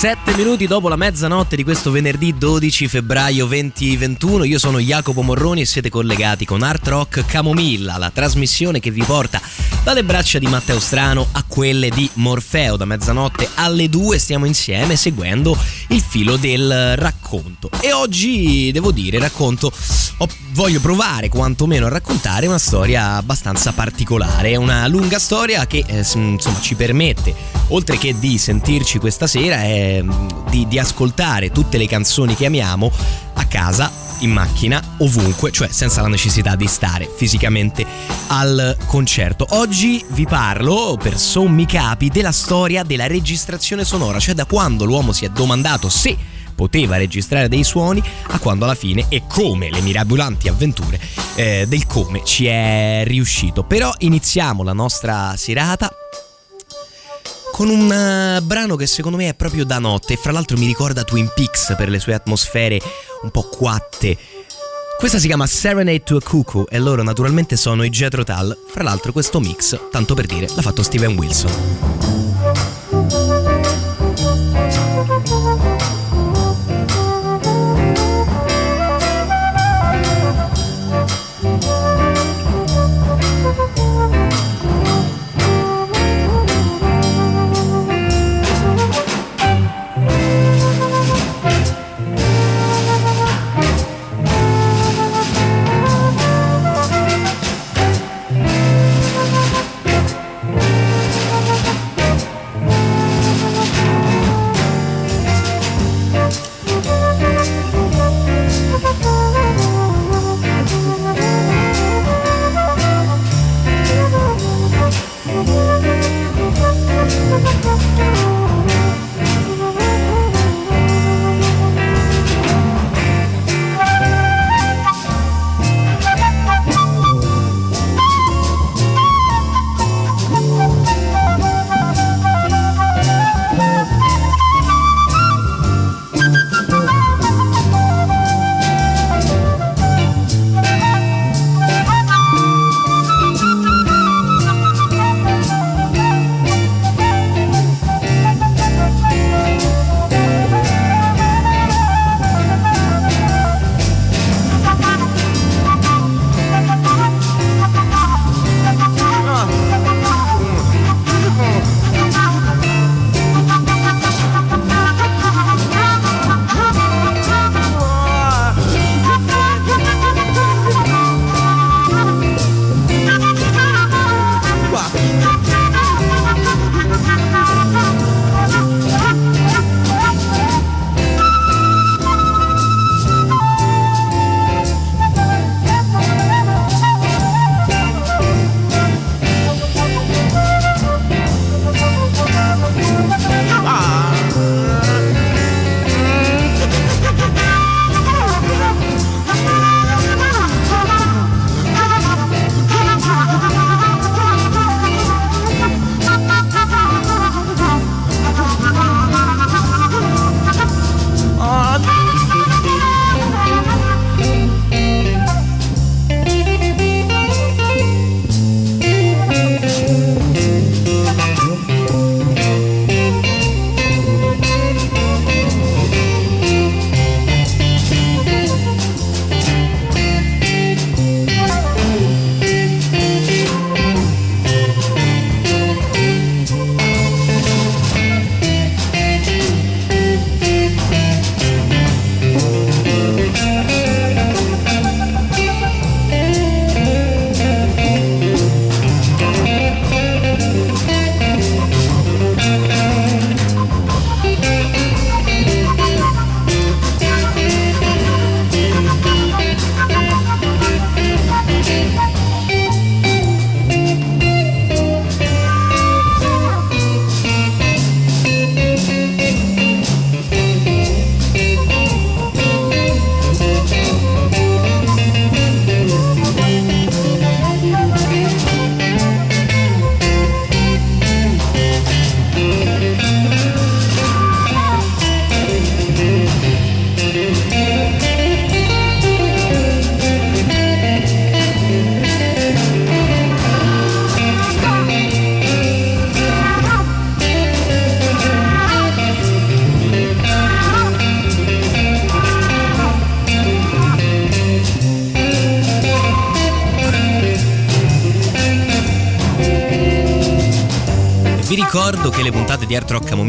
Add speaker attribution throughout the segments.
Speaker 1: Sette minuti dopo la mezzanotte di questo venerdì 12 febbraio 2021, io sono Jacopo Morroni e siete collegati con Art Rock Camomilla, la trasmissione che vi porta dalle braccia di Matteo Strano a quelle di Morfeo. Da mezzanotte alle due stiamo insieme seguendo il filo del racconto. E oggi devo dire, racconto, voglio provare quantomeno a raccontare una storia abbastanza particolare. È una lunga storia che eh, insomma ci permette, oltre che di sentirci questa sera, eh, di, di ascoltare tutte le canzoni che amiamo a casa, in macchina, ovunque, cioè senza la necessità di stare fisicamente al concerto. Oggi vi parlo, per sommi capi, della storia della registrazione sonora, cioè da quando l'uomo si è domandato se poteva registrare dei suoni a quando alla fine e come le mirabolanti avventure eh, del come ci è riuscito. Però iniziamo la nostra serata con un uh, brano che secondo me è proprio da notte e fra l'altro mi ricorda Twin Peaks per le sue atmosfere un po' quatte. Questa si chiama Serenade to a Cuckoo e loro naturalmente sono i Jethro Tull. Fra l'altro questo mix, tanto per dire, l'ha fatto Steven Wilson.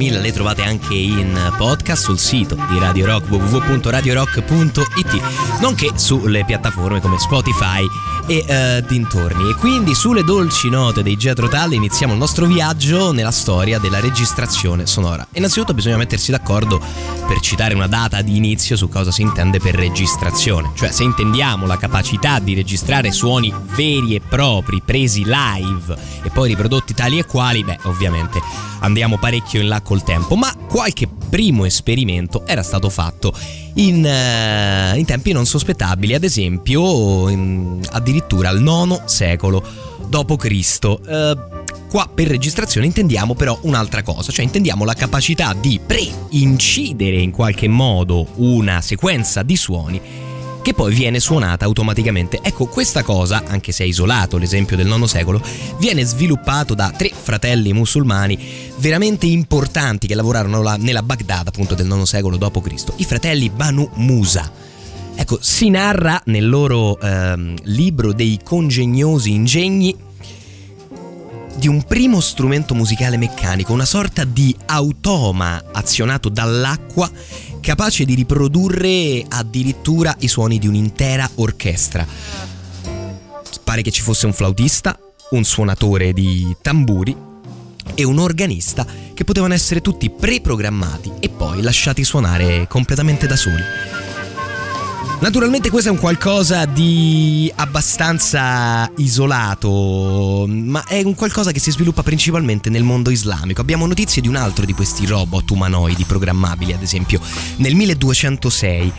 Speaker 1: 2000 le trovate anche in podcast sul sito di Radio Rock www.radiorock.it nonché sulle piattaforme come Spotify e uh, dintorni. E quindi sulle dolci note dei Jetro Tull iniziamo il nostro viaggio nella storia della registrazione sonora. Innanzitutto bisogna mettersi d'accordo per citare una data di inizio su cosa si intende per registrazione, cioè se intendiamo la capacità di registrare suoni veri e propri, presi live e poi riprodotti tali e quali, beh ovviamente andiamo parecchio in là col tempo, ma qualche primo esperimento era stato fatto in, uh, in tempi non sospettabili, ad esempio in, addirittura al IX secolo d.C. Uh, Qua per registrazione intendiamo però un'altra cosa, cioè intendiamo la capacità di pre-incidere in qualche modo una sequenza di suoni che poi viene suonata automaticamente. Ecco, questa cosa, anche se è isolato l'esempio del IX secolo, viene sviluppato da tre fratelli musulmani veramente importanti che lavorarono nella Baghdad appunto del IX secolo d.C., i fratelli Banu Musa. Ecco, si narra nel loro ehm, libro dei congegnosi ingegni di un primo strumento musicale meccanico, una sorta di automa azionato dall'acqua capace di riprodurre addirittura i suoni di un'intera orchestra. Pare che ci fosse un flautista, un suonatore di tamburi e un organista che potevano essere tutti preprogrammati e poi lasciati suonare completamente da soli. Naturalmente questo è un qualcosa di abbastanza isolato, ma è un qualcosa che si sviluppa principalmente nel mondo islamico. Abbiamo notizie di un altro di questi robot umanoidi programmabili, ad esempio, nel 1206,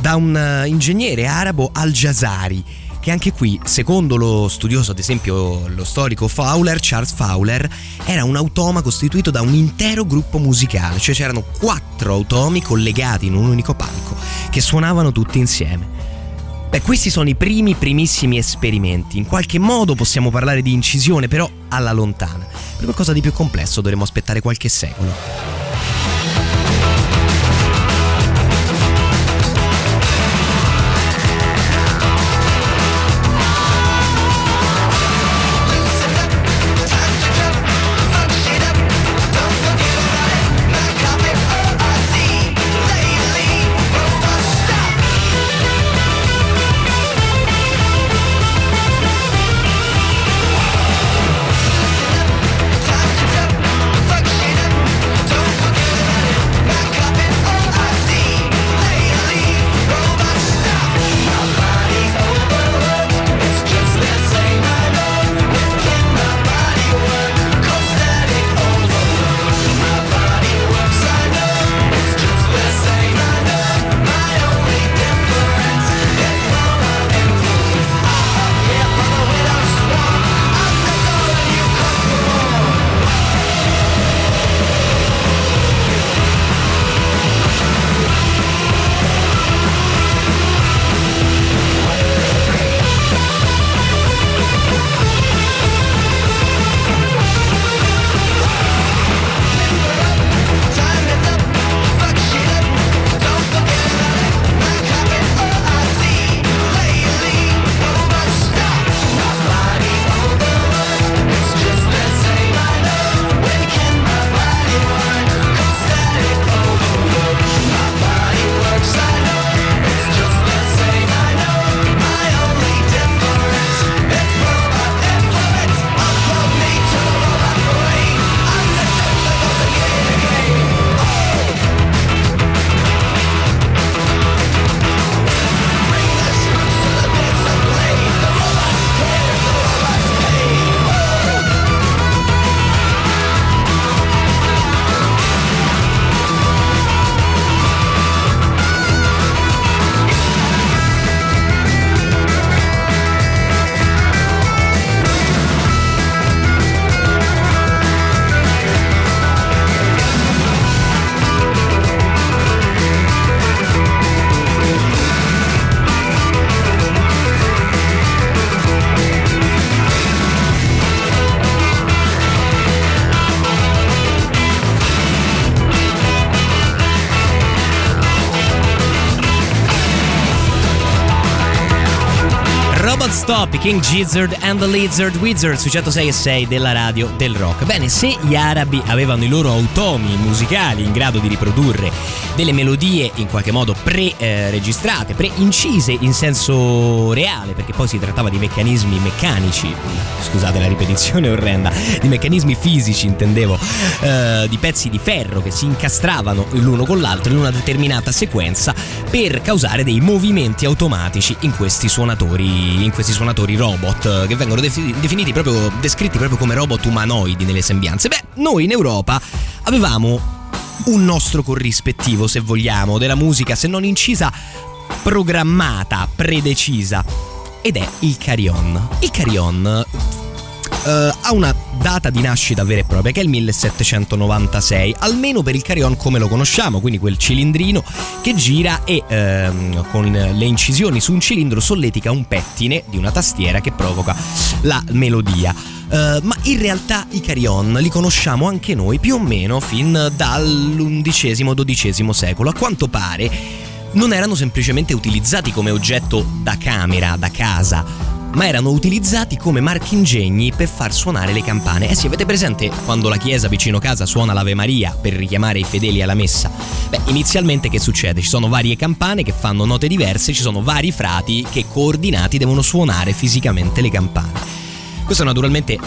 Speaker 1: da un eh, ingegnere arabo al-Jazari che anche qui, secondo lo studioso, ad esempio lo storico Fowler, Charles Fowler, era un automa costituito da un intero gruppo musicale, cioè c'erano quattro automi collegati in un unico palco che suonavano tutti insieme. Beh, questi sono i primi, primissimi esperimenti. In qualche modo possiamo parlare di incisione, però alla lontana. Per qualcosa di più complesso dovremo aspettare qualche secolo. Stop, King Gizzard and the Lizard Wizard su 106 e 6 della radio del rock. Bene, se gli arabi avevano i loro automi musicali in grado di riprodurre delle melodie in qualche modo pre-registrate, pre-incise in senso reale, perché poi si trattava di meccanismi meccanici, scusate la ripetizione orrenda, di meccanismi fisici intendevo, eh, di pezzi di ferro che si incastravano l'uno con l'altro in una determinata sequenza per causare dei movimenti automatici in questi suonatori, in questi suonatori robot che vengono definiti proprio, descritti proprio come robot umanoidi nelle sembianze. Beh, noi in Europa avevamo un nostro corrispettivo, se vogliamo, della musica, se non incisa, programmata, predecisa. Ed è il Carillon. Il Carillon uh, ha una data di nascita vera e propria che è il 1796, almeno per il carillon come lo conosciamo, quindi quel cilindrino che gira e uh, con le incisioni su un cilindro solletica un pettine di una tastiera che provoca la melodia. Uh, ma in realtà i carillon li conosciamo anche noi più o meno fin dall'undicesimo-dodicesimo secolo. A quanto pare non erano semplicemente utilizzati come oggetto da camera, da casa, ma erano utilizzati come marchingegni per far suonare le campane. Eh sì, avete presente quando la chiesa vicino casa suona l'Ave Maria per richiamare i fedeli alla messa? Beh, inizialmente che succede? Ci sono varie campane che fanno note diverse, ci sono vari frati che coordinati devono suonare fisicamente le campane. Questo naturalmente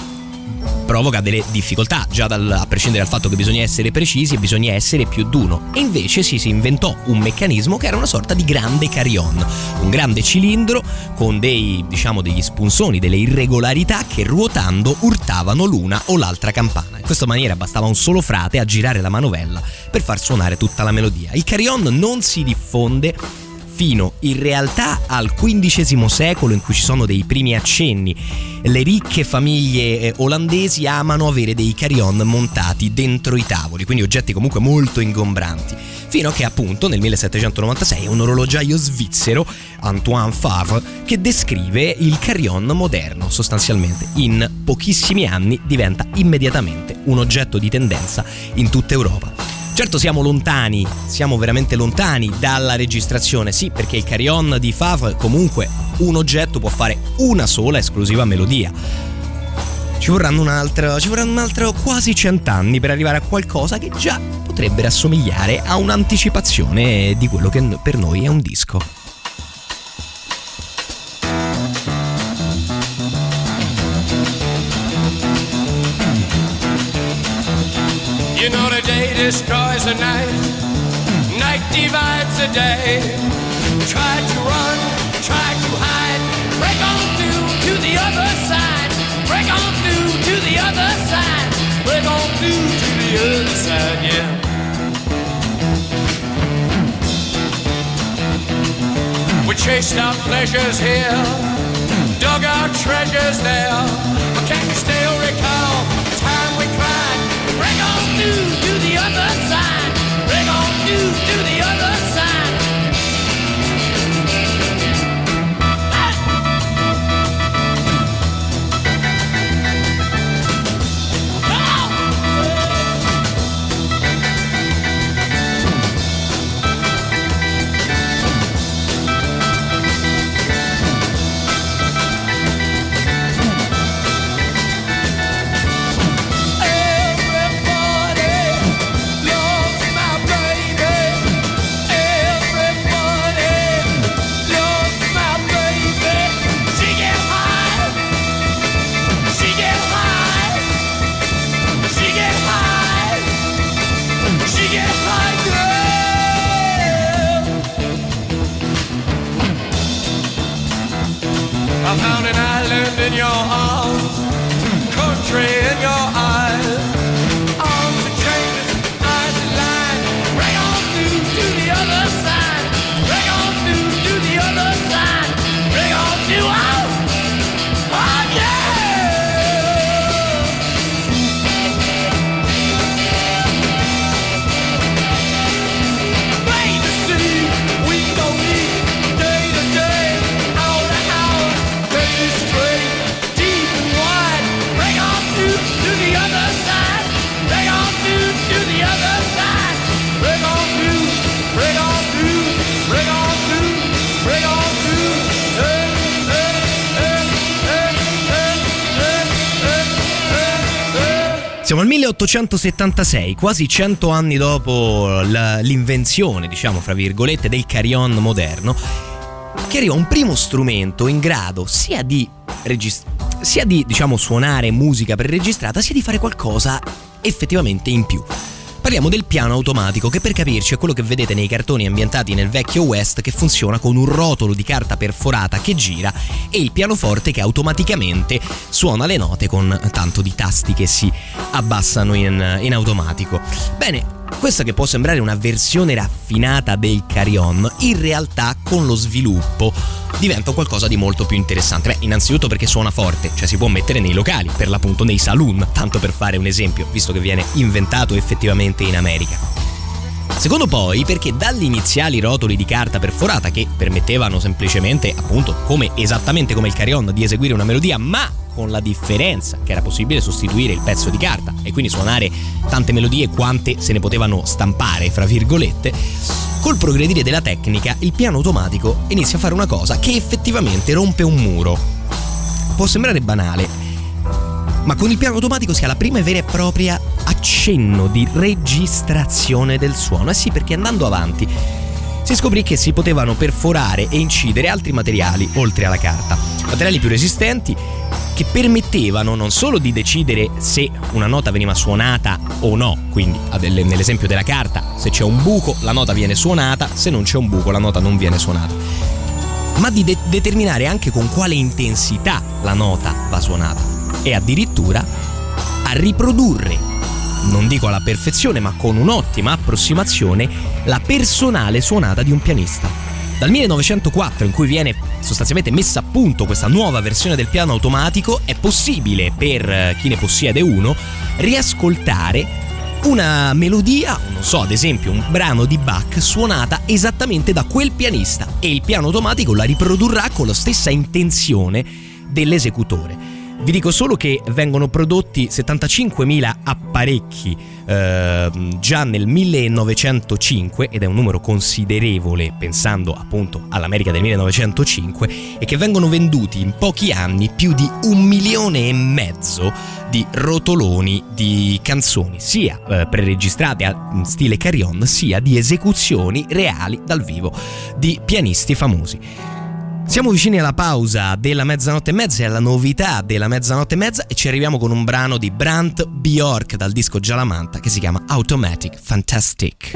Speaker 1: provoca delle difficoltà, già dal, a prescindere dal fatto che bisogna essere precisi e bisogna essere più d'uno. E invece sì, si inventò un meccanismo che era una sorta di grande carillon, un grande cilindro con dei, diciamo, degli spunsoni, delle irregolarità che ruotando urtavano l'una o l'altra campana. In questa maniera bastava un solo frate a girare la manovella per far suonare tutta la melodia. Il carillon non si diffonde fino in realtà al XV secolo in cui ci sono dei primi accenni. Le ricche famiglie eh, olandesi amano avere dei carillon montati dentro i tavoli, quindi oggetti comunque molto ingombranti. Fino a che appunto nel 1796 un orologiaio svizzero, Antoine Favre, che descrive il carillon moderno sostanzialmente. In pochissimi anni diventa immediatamente un oggetto di tendenza in tutta Europa. Certo siamo lontani, siamo veramente lontani dalla registrazione, sì, perché il carillon di Favre comunque un oggetto può fare una sola esclusiva melodia. Ci vorranno un altro, ci vorranno un altro quasi cent'anni per arrivare a qualcosa che già potrebbe rassomigliare a un'anticipazione di quello che per noi è un disco.
Speaker 2: Destroys the night, night divides the day. Try to run, try to hide, break on through to the other side, break on through to the other side, break on through to the other side, yeah. We chased our pleasures here, dug our treasures there, but can you still recall the time we cried? Break on through Break on in your arms, country
Speaker 1: 1876, quasi 100 anni dopo l'invenzione, diciamo, fra virgolette, del carillon moderno, che arriva un primo strumento in grado sia di regis- sia di, diciamo, suonare musica preregistrata, sia di fare qualcosa effettivamente in più. Parliamo del piano automatico, che per capirci è quello che vedete nei cartoni ambientati nel vecchio West, che funziona con un rotolo di carta perforata che gira e il pianoforte che automaticamente suona le note con tanto di tasti che si abbassano in, in automatico. Bene, questa che può sembrare una versione raffinata del carillon, in realtà con lo sviluppo diventa qualcosa di molto più interessante. Beh, innanzitutto perché suona forte, cioè si può mettere nei locali, per l'appunto nei saloon, tanto per fare un esempio, visto che viene inventato effettivamente in America. Secondo poi perché dagli iniziali rotoli di carta perforata che permettevano semplicemente, appunto, come esattamente come il carillon, di eseguire una melodia, ma con la differenza che era possibile sostituire il pezzo di carta e quindi suonare tante melodie quante se ne potevano stampare, fra virgolette, col progredire della tecnica il piano automatico inizia a fare una cosa che effettivamente rompe un muro. Può sembrare banale, ma con il piano automatico si ha la prima vera e propria accenno di registrazione del suono. Eh sì, perché andando avanti si scoprì che si potevano perforare e incidere altri materiali oltre alla carta, materiali più resistenti che permettevano non solo di decidere se una nota veniva suonata o no, quindi nell'esempio della carta, se c'è un buco la nota viene suonata, se non c'è un buco la nota non viene suonata, ma di de- determinare anche con quale intensità la nota va suonata e addirittura a riprodurre non dico alla perfezione, ma con un'ottima approssimazione, la personale suonata di un pianista. Dal 1904, in cui viene sostanzialmente messa a punto questa nuova versione del piano automatico, è possibile per eh, chi ne possiede uno riascoltare una melodia, non so, ad esempio un brano di Bach suonata esattamente da quel pianista e il piano automatico la riprodurrà con la stessa intenzione dell'esecutore. Vi dico solo che vengono prodotti 75.000 apparecchi eh, già nel 1905 ed è un numero considerevole pensando appunto all'America del 1905 e che vengono venduti in pochi anni più di un milione e mezzo di rotoloni di canzoni, sia eh, preregistrate a stile carillon, sia di esecuzioni reali dal vivo di pianisti famosi. Siamo vicini alla pausa della mezzanotte e mezza e alla novità della mezzanotte e mezza e ci arriviamo con un brano di Brant Bjork dal disco Gialamanta che si chiama Automatic Fantastic.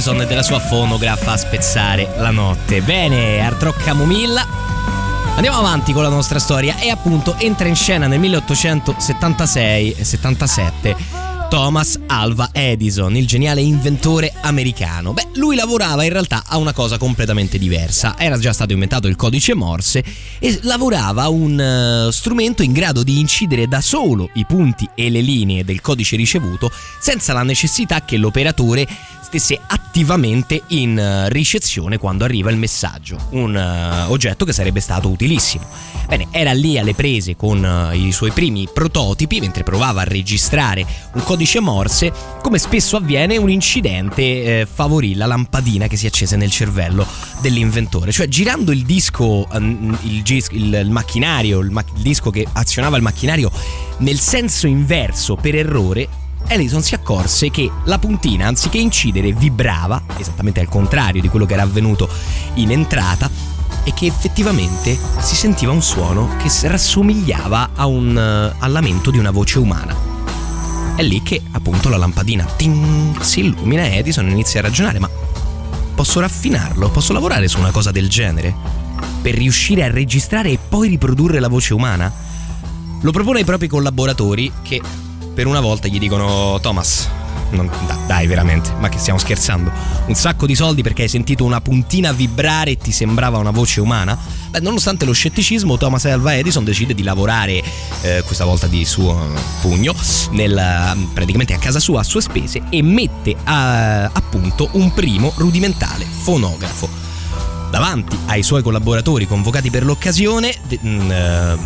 Speaker 1: Madison e della sua fonografa a spezzare la notte. Bene, Art Rock Camomilla. Andiamo avanti con la nostra storia e appunto entra in scena nel 1876 e 77 Thomas Alva Edison, il geniale inventore americano. Beh, lui lavorava in realtà a una cosa completamente diversa. Era già stato inventato il codice Morse e lavorava a un uh, strumento in grado di incidere da solo i punti e le linee del codice ricevuto senza la necessità che l'operatore stesse attivamente in uh, ricezione quando arriva il messaggio, un uh, oggetto che sarebbe stato utilissimo. Bene, era lì alle prese con i suoi primi prototipi mentre provava a registrare un codice Morse, come spesso avviene un incidente eh, favorì la lampadina che si accese nel cervello dell'inventore, cioè girando il disco, um, il, il, il, macchinario, il, il disco che azionava il macchinario nel senso inverso per errore, Edison si accorse che la puntina, anziché incidere, vibrava, esattamente al contrario di quello che era avvenuto in entrata, e che effettivamente si sentiva un suono che rassomigliava un, uh, al lamento di una voce umana. È lì che appunto la lampadina ting, si illumina e Edison inizia a ragionare, ma posso raffinarlo? Posso lavorare su una cosa del genere? Per riuscire a registrare e poi riprodurre la voce umana? Lo propone ai propri collaboratori che per una volta gli dicono Thomas, non, dai veramente, ma che stiamo scherzando? Un sacco di soldi perché hai sentito una puntina vibrare e ti sembrava una voce umana? Beh, nonostante lo scetticismo, Thomas Alva Edison decide di lavorare, eh, questa volta di suo pugno, nel, praticamente a casa sua a sue spese e mette a, a punto un primo rudimentale fonografo. Davanti ai suoi collaboratori convocati per l'occasione, de, mh, mm, eh,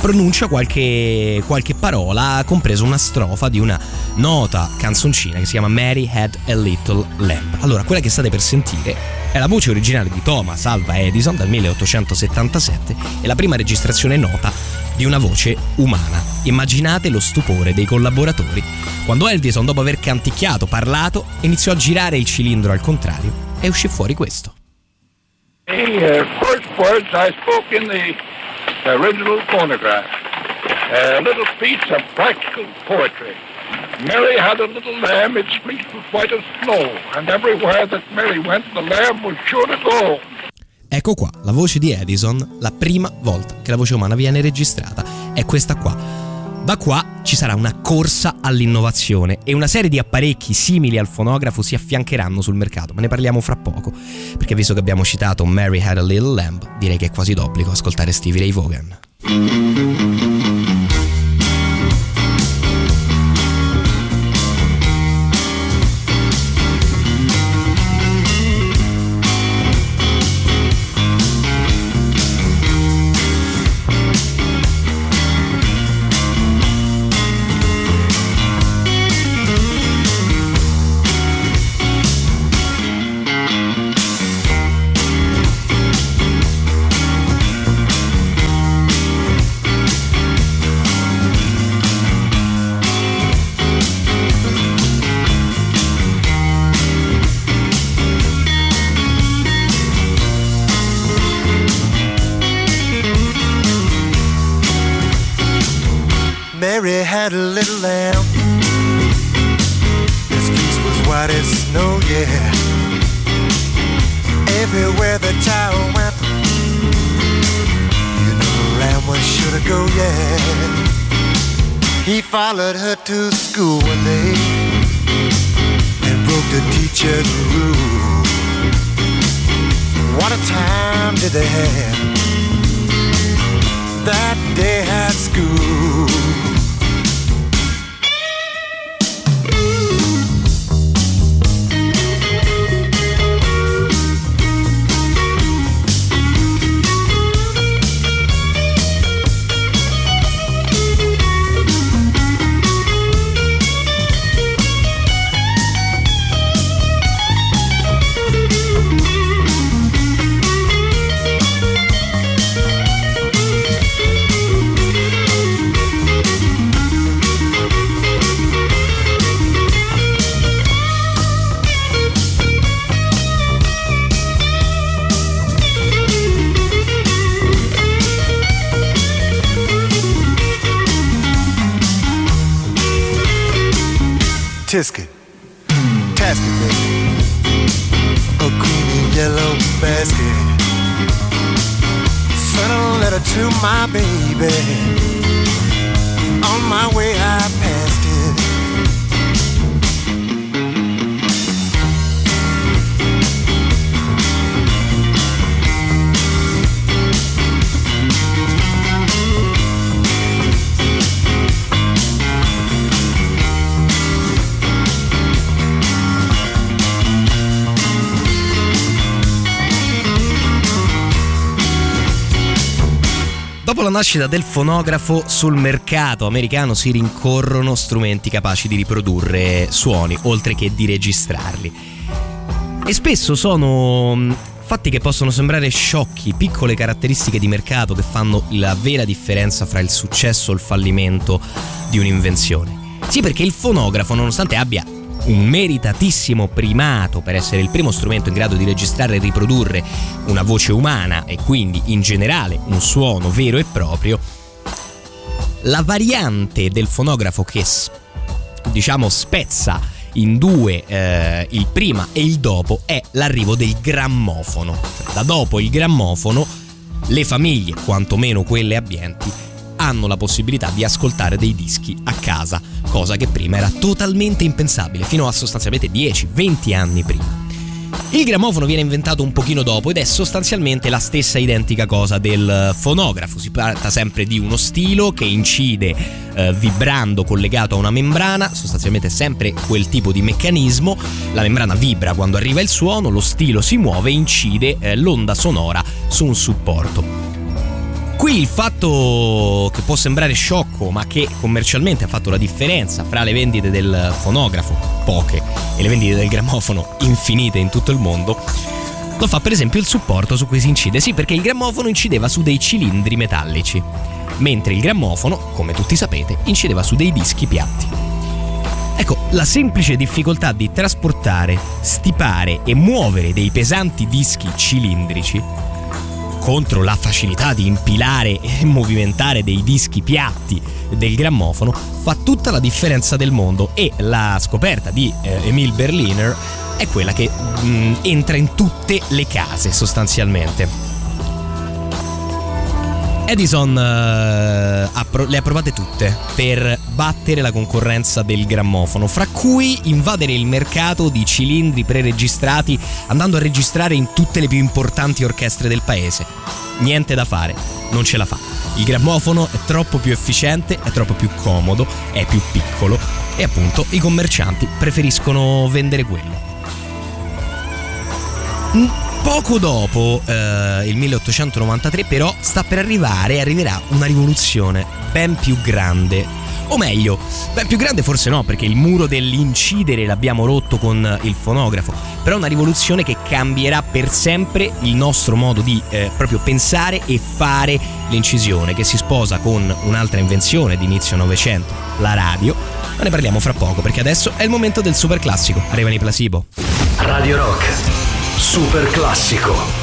Speaker 1: pronuncia qualche, qualche parola, compreso una strofa di una nota canzoncina che si chiama Mary Had a Little Lamb. Allora, quella che state per sentire è la voce originale di Thomas Alva Edison dal 1877 e la prima registrazione nota di una voce umana. Immaginate lo stupore dei collaboratori quando Edison, dopo aver canticchiato, parlato, iniziò a girare il cilindro al contrario e uscì fuori questo.
Speaker 3: The uh, first words I spoke in the original phonograph. A little piece of practical poetry. Mary had a little lamb, its fleece was white as snow, and everywhere that Mary went, the lamb was sure to go.
Speaker 1: Ecco qua, la voce di Edison, la prima volta che la voce umana viene registrata, è questa qua. Da qua ci sarà una corsa all'innovazione e una serie di apparecchi simili al fonografo si affiancheranno sul mercato, ma ne parliamo fra poco, perché visto che abbiamo citato Mary Had a Little Lamb, direi che è quasi d'obbligo ascoltare Stevie Ray Vaughan.
Speaker 4: To
Speaker 1: nascita del fonografo, sul mercato americano si rincorrono strumenti capaci di riprodurre suoni, oltre che di registrarli. E spesso sono mh, fatti che possono sembrare sciocchi, piccole caratteristiche di mercato che fanno la vera differenza fra il successo o il fallimento di un'invenzione. Sì, perché il fonografo, nonostante abbia un meritatissimo primato per essere il primo strumento in grado di registrare e riprodurre una voce umana e quindi in generale un suono vero e proprio, la variante del fonografo che diciamo spezza in due eh, il prima e il dopo è l'arrivo del grammofono. Da dopo il grammofono le famiglie, quantomeno quelle abbienti, hanno la possibilità di ascoltare dei dischi a casa, cosa che prima era totalmente impensabile, fino a sostanzialmente 10-20 anni prima. Il grammofono viene inventato un pochino dopo ed è sostanzialmente la stessa identica cosa del fonografo. Si tratta sempre di uno stilo che incide eh, vibrando collegato a una membrana, sostanzialmente sempre quel tipo di meccanismo. La membrana vibra quando arriva il suono, lo stilo si muove e incide eh, l'onda sonora su un supporto. Qui il fatto che può sembrare sciocco, ma che commercialmente ha fatto la differenza fra le vendite del fonografo, poche, e le vendite del grammofono, infinite in tutto il mondo, lo fa per esempio il supporto su cui si incide. Sì, perché il grammofono incideva su dei cilindri metallici, mentre il grammofono, come tutti sapete, incideva su dei dischi piatti. Ecco, la semplice difficoltà di trasportare, stipare e muovere dei pesanti dischi cilindrici contro la facilità di impilare e movimentare dei dischi piatti del grammofono fa tutta la differenza del mondo e la scoperta di eh, Emile Berliner è quella che mm, entra in tutte le case sostanzialmente. Edison eh, ha pro- le ha provate tutte per battere la concorrenza del grammofono, fra cui invadere il mercato di cilindri preregistrati andando a registrare in tutte le più importanti orchestre del paese. Niente da fare, non ce la fa. Il grammofono è troppo più efficiente, è troppo più comodo, è più piccolo e appunto i commercianti preferiscono vendere quello. Mm, Poco dopo eh, il 1893 però sta per arrivare, arriverà una rivoluzione ben più grande. O meglio, ben più grande forse no, perché il muro dell'incidere l'abbiamo rotto con il fonografo, però una rivoluzione che cambierà per sempre il nostro modo di eh, proprio pensare e fare l'incisione, che si sposa con un'altra invenzione di inizio Novecento, la radio. Ma ne parliamo fra poco, perché adesso è il momento del super classico. Arrivano i placebo.
Speaker 5: Radio Rock. Super classico.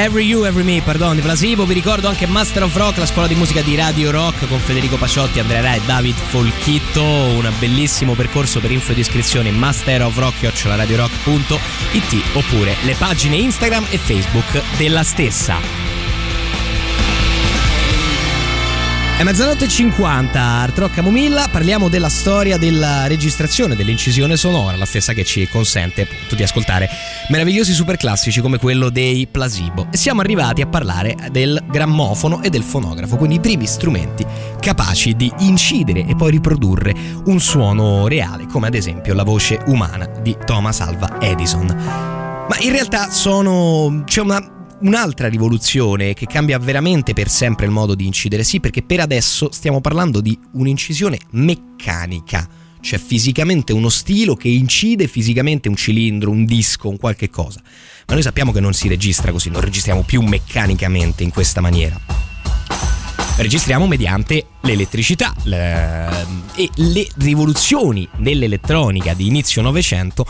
Speaker 1: Every You, Every Me, pardon, di Plasivo. Vi ricordo anche Master of Rock, la scuola di musica di Radio Rock con Federico Paciotti, Andrea Rai e David Folchitto. Un bellissimo percorso per info di iscrizione masterofrock.it oppure le pagine Instagram e Facebook della stessa. È mezzanotte e 50, Art Rock Camomilla, parliamo della storia della registrazione, dell'incisione sonora, la stessa che ci consente appunto di ascoltare meravigliosi superclassici come quello dei Plasibo. E siamo arrivati a parlare del grammofono e del fonografo, quindi i primi strumenti capaci di incidere e poi riprodurre un suono reale, come ad esempio la voce umana di Thomas Alva Edison. Ma in realtà sono. c'è una un'altra rivoluzione che cambia veramente per sempre il modo di incidere, sì, perché per adesso stiamo parlando di un'incisione meccanica, cioè fisicamente uno stilo che incide fisicamente un cilindro, un disco, un qualche cosa. Ma noi sappiamo che non si registra così, non registriamo più meccanicamente in questa maniera. Registriamo mediante l'elettricità le- e le rivoluzioni nell'elettronica di inizio Novecento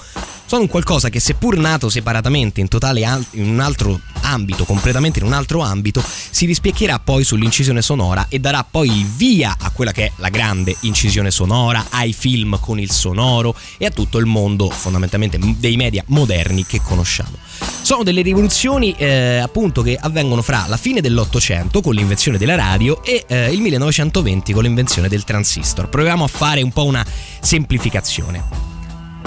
Speaker 1: sono un qualcosa che seppur nato separatamente in, totale al- in un altro ambito, completamente in un altro ambito, si rispecchierà poi sull'incisione sonora e darà poi il via a quella che è la grande incisione sonora, ai film con il sonoro e a tutto il mondo fondamentalmente dei media moderni che conosciamo. Sono delle rivoluzioni eh, appunto che avvengono fra la fine dell'Ottocento con l'invenzione della radio e eh, il 1920 con l'invenzione del transistor. Proviamo a fare un po' una semplificazione.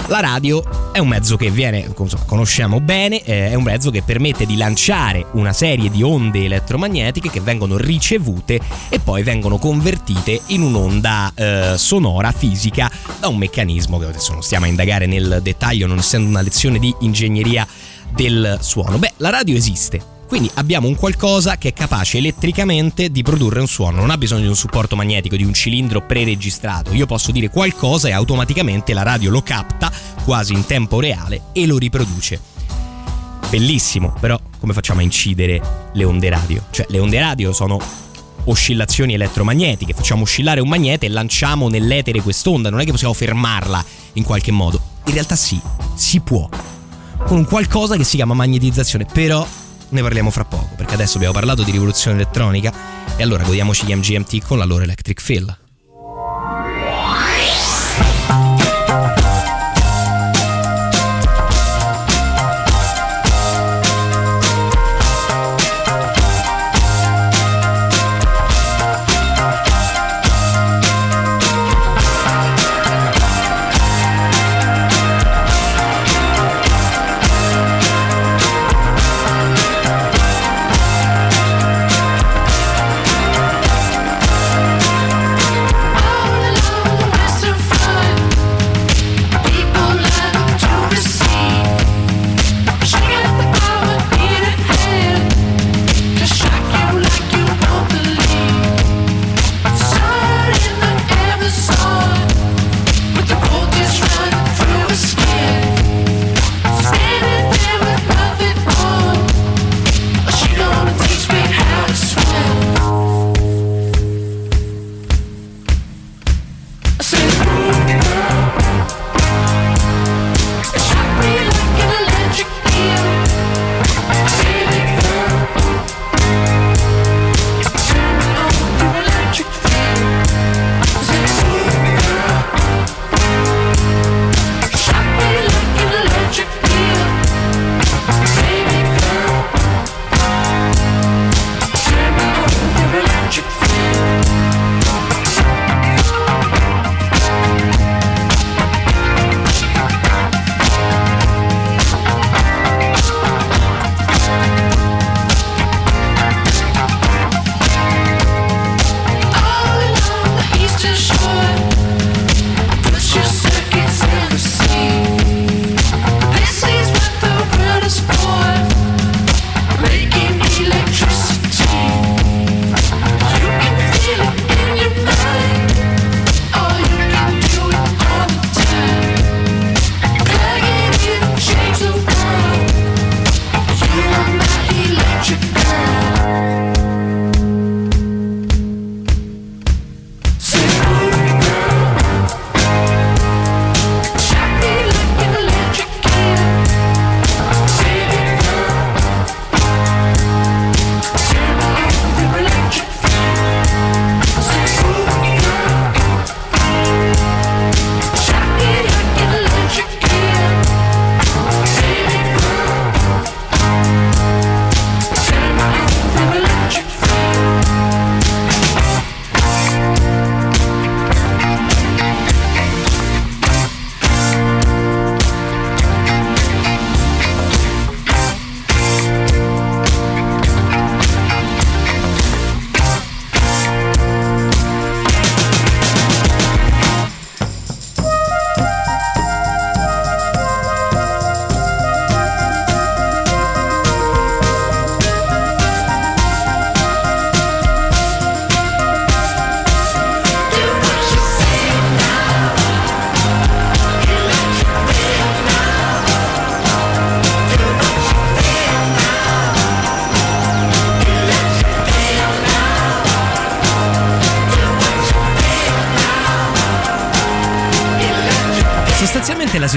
Speaker 1: La radio è un mezzo che viene, conosciamo bene, eh, è un mezzo che permette di lanciare una serie di onde elettromagnetiche che vengono ricevute e poi vengono convertite in un'onda eh, sonora fisica da un meccanismo che adesso non stiamo a indagare nel dettaglio, non essendo una lezione di ingegneria del suono. Beh, la radio esiste. Quindi abbiamo un qualcosa che è capace elettricamente di produrre un suono, non ha bisogno di un supporto magnetico, di un cilindro preregistrato. Io posso dire qualcosa e automaticamente la radio lo capta quasi in tempo reale e lo riproduce. Bellissimo, però come facciamo a incidere le onde radio? Cioè le onde radio sono oscillazioni elettromagnetiche, facciamo oscillare un magnete e lanciamo nell'etere quest'onda, non è che possiamo fermarla in qualche modo. In realtà sì, si può. Con un qualcosa che si chiama magnetizzazione, però ne parliamo fra poco, perché adesso abbiamo parlato di rivoluzione elettronica e allora godiamoci gli MGMT con la loro Electric Fill.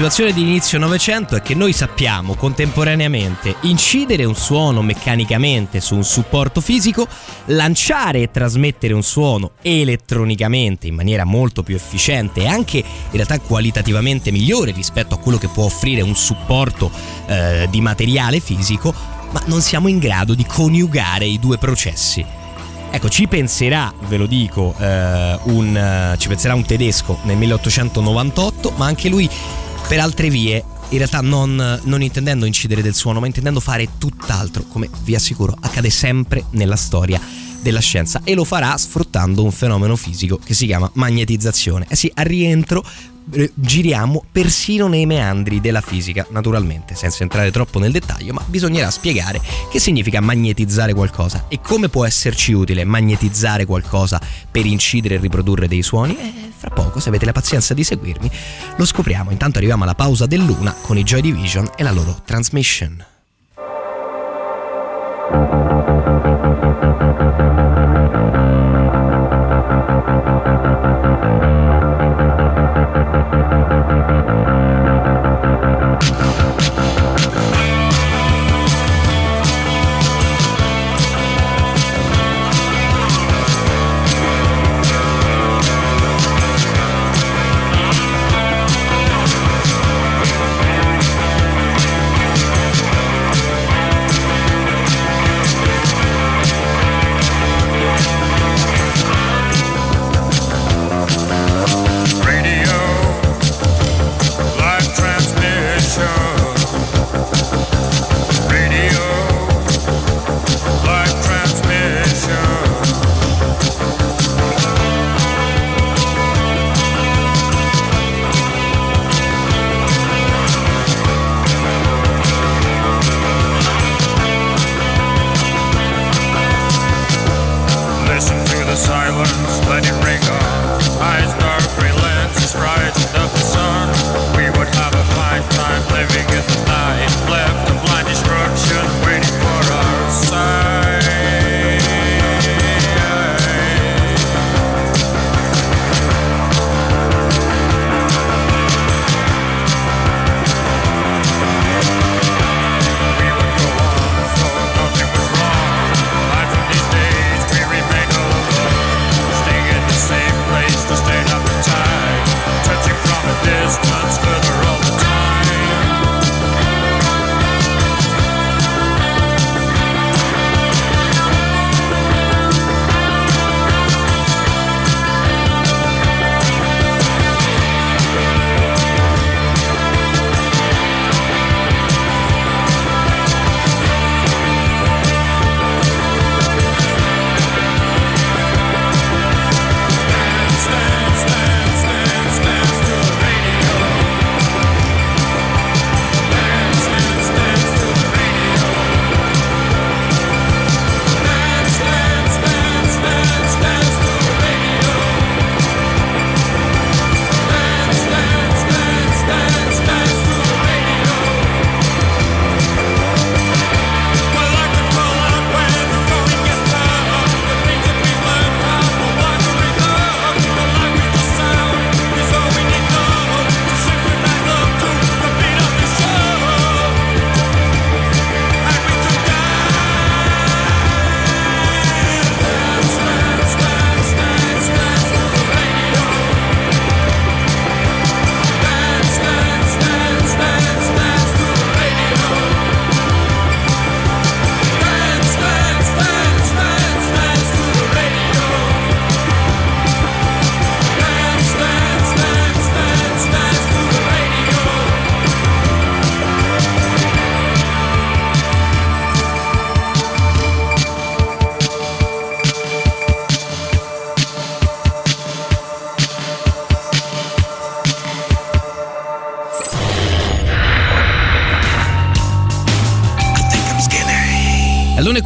Speaker 1: Situazione di inizio Novecento è che noi sappiamo contemporaneamente incidere un suono meccanicamente su un supporto fisico, lanciare e trasmettere un suono elettronicamente in maniera molto più efficiente e anche in realtà qualitativamente migliore rispetto a quello che può offrire un supporto eh, di materiale fisico, ma non siamo in grado di coniugare i due processi. Ecco, ci penserà, ve lo dico, eh, un, eh, ci penserà un tedesco nel 1898, ma anche lui per altre vie, in realtà non, non intendendo incidere del suono, ma intendendo fare tutt'altro, come vi assicuro accade sempre nella storia della scienza e lo farà sfruttando un fenomeno fisico che si chiama magnetizzazione. Eh sì, al rientro giriamo persino nei meandri della fisica, naturalmente, senza entrare troppo nel dettaglio, ma bisognerà spiegare che significa magnetizzare qualcosa e come può esserci utile magnetizzare qualcosa per incidere e riprodurre dei suoni. E fra poco, se avete la pazienza di seguirmi, lo scopriamo. Intanto arriviamo alla pausa dell'una con i Joy Division e la loro transmission.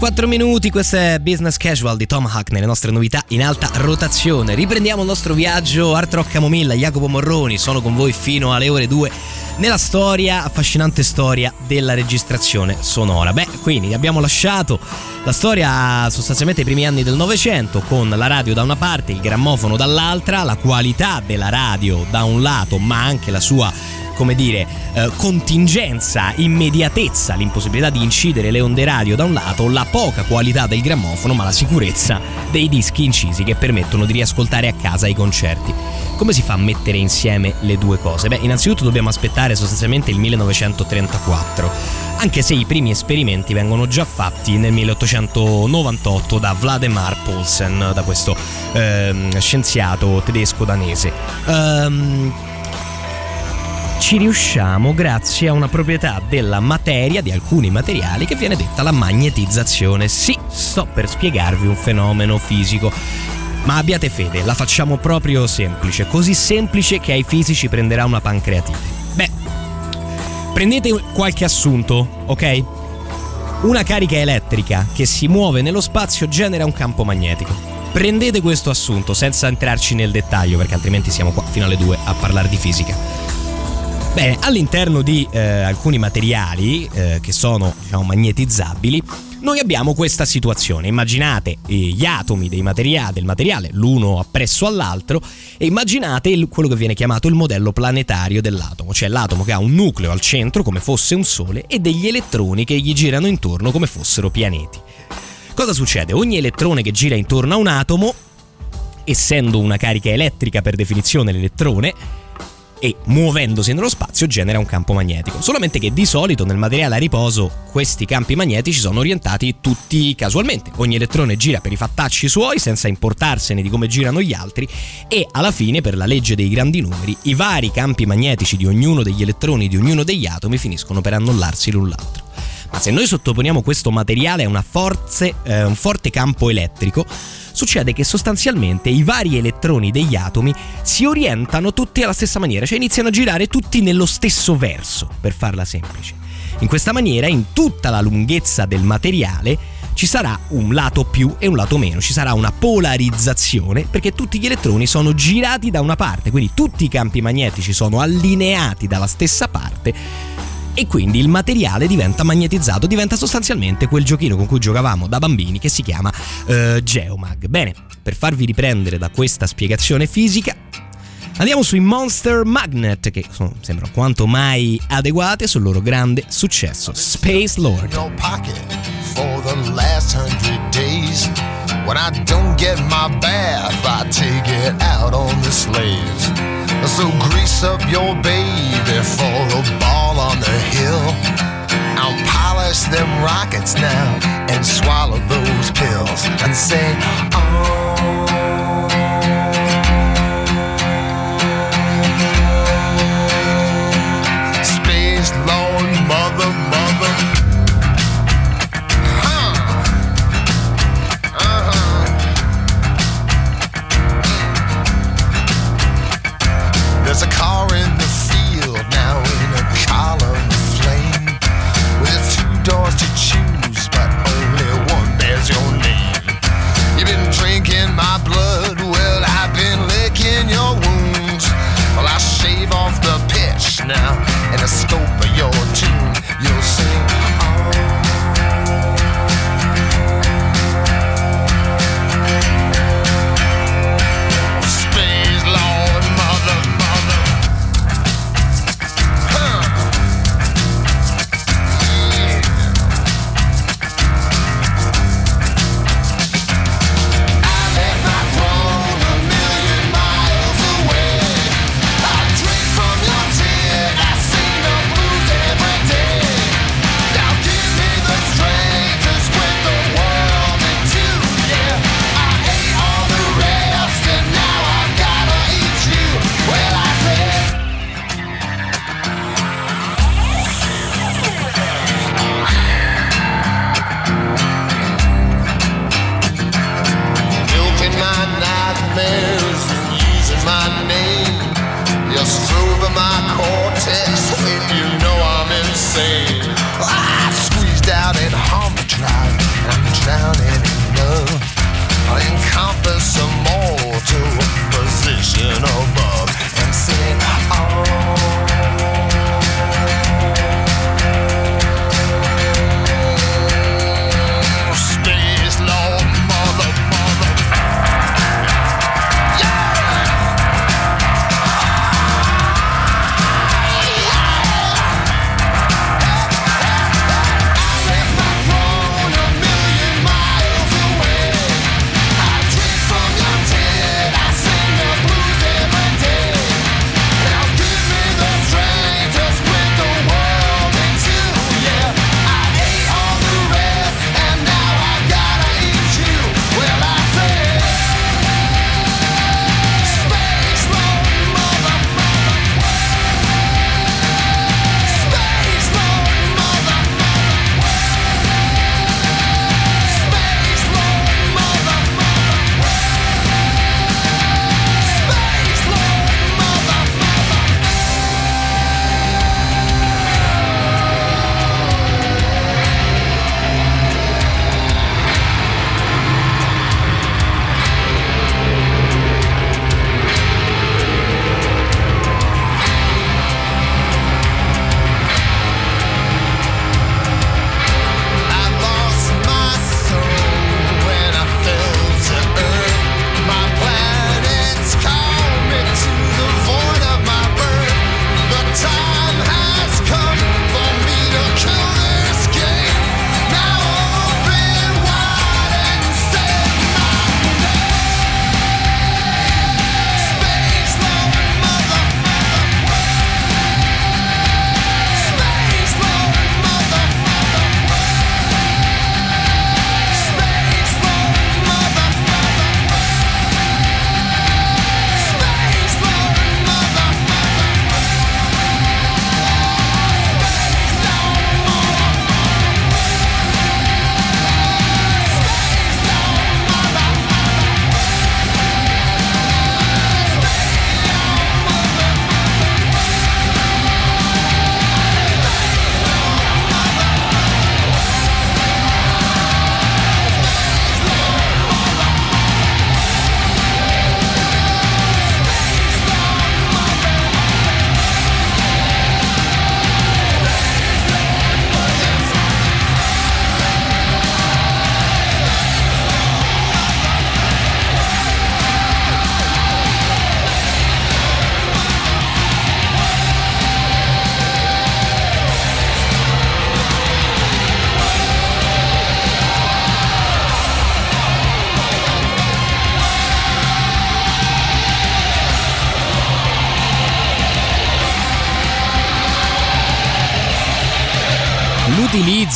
Speaker 1: 4 minuti, questo è Business Casual di Tom Hack nelle nostre novità in alta rotazione. Riprendiamo il nostro viaggio Art Rock Camomilla, Jacopo Morroni, sono con voi fino alle ore 2 nella storia, affascinante storia della registrazione sonora. Beh, quindi abbiamo lasciato la storia sostanzialmente ai primi anni del Novecento con la radio da una parte, il grammofono dall'altra, la qualità della radio da un lato, ma anche la sua come dire, eh, contingenza, immediatezza, l'impossibilità di incidere le onde radio da un lato, la poca qualità del grammofono, ma la sicurezza dei dischi incisi che permettono di riascoltare a casa i concerti. Come si fa a mettere insieme le due cose? Beh, innanzitutto dobbiamo aspettare sostanzialmente il 1934, anche se i primi esperimenti vengono già fatti nel 1898 da Vladimir Poulsen, da questo ehm, scienziato tedesco-danese. Ehm, ci riusciamo grazie a una proprietà della materia, di alcuni materiali, che viene detta la magnetizzazione. Sì, sto per spiegarvi un fenomeno fisico. Ma abbiate fede, la facciamo proprio semplice, così semplice che ai fisici prenderà una pancreatite. Beh, prendete qualche assunto, ok? Una carica elettrica che si muove nello spazio genera un campo magnetico. Prendete questo assunto senza entrarci nel dettaglio perché altrimenti siamo qua fino alle 2 a parlare di fisica. Bene, all'interno di eh, alcuni materiali eh, che sono diciamo, magnetizzabili, noi abbiamo questa situazione. Immaginate eh, gli atomi materia- del materiale l'uno appresso all'altro e immaginate il, quello che viene chiamato il modello planetario dell'atomo, cioè l'atomo che ha un nucleo al centro come fosse un sole e degli elettroni che gli girano intorno come fossero pianeti. Cosa succede? Ogni elettrone che gira intorno a un atomo, essendo una carica elettrica per definizione l'elettrone, e muovendosi nello spazio genera un campo magnetico. Solamente che di solito nel materiale a riposo questi campi magnetici sono orientati tutti casualmente. Ogni elettrone gira per i fattacci suoi senza importarsene di come girano gli altri e alla fine per la legge dei grandi numeri i vari campi magnetici di ognuno degli elettroni di ognuno degli atomi finiscono per annullarsi l'un l'altro. Ma se noi sottoponiamo questo materiale a forze, eh, un forte campo elettrico, succede che sostanzialmente i vari elettroni degli atomi si orientano tutti alla stessa maniera, cioè iniziano a girare tutti nello stesso verso, per farla semplice. In questa maniera, in tutta la lunghezza del materiale, ci sarà un lato più e un lato meno, ci sarà una polarizzazione perché tutti gli elettroni sono girati da una parte, quindi tutti i campi magnetici sono allineati dalla stessa parte e quindi il materiale diventa magnetizzato, diventa sostanzialmente quel giochino con cui giocavamo da bambini che si chiama uh, Geomag. Bene, per farvi riprendere da questa spiegazione fisica, andiamo sui Monster Magnet che sono, sembrano quanto mai adeguate sul loro grande successo, Space Lord.
Speaker 6: for the last hundred days. When I don't get my bath, I take it out on the slaves. So grease up your baby for the ball on the hill. I'll polish them rockets now and swallow those pills and say, oh.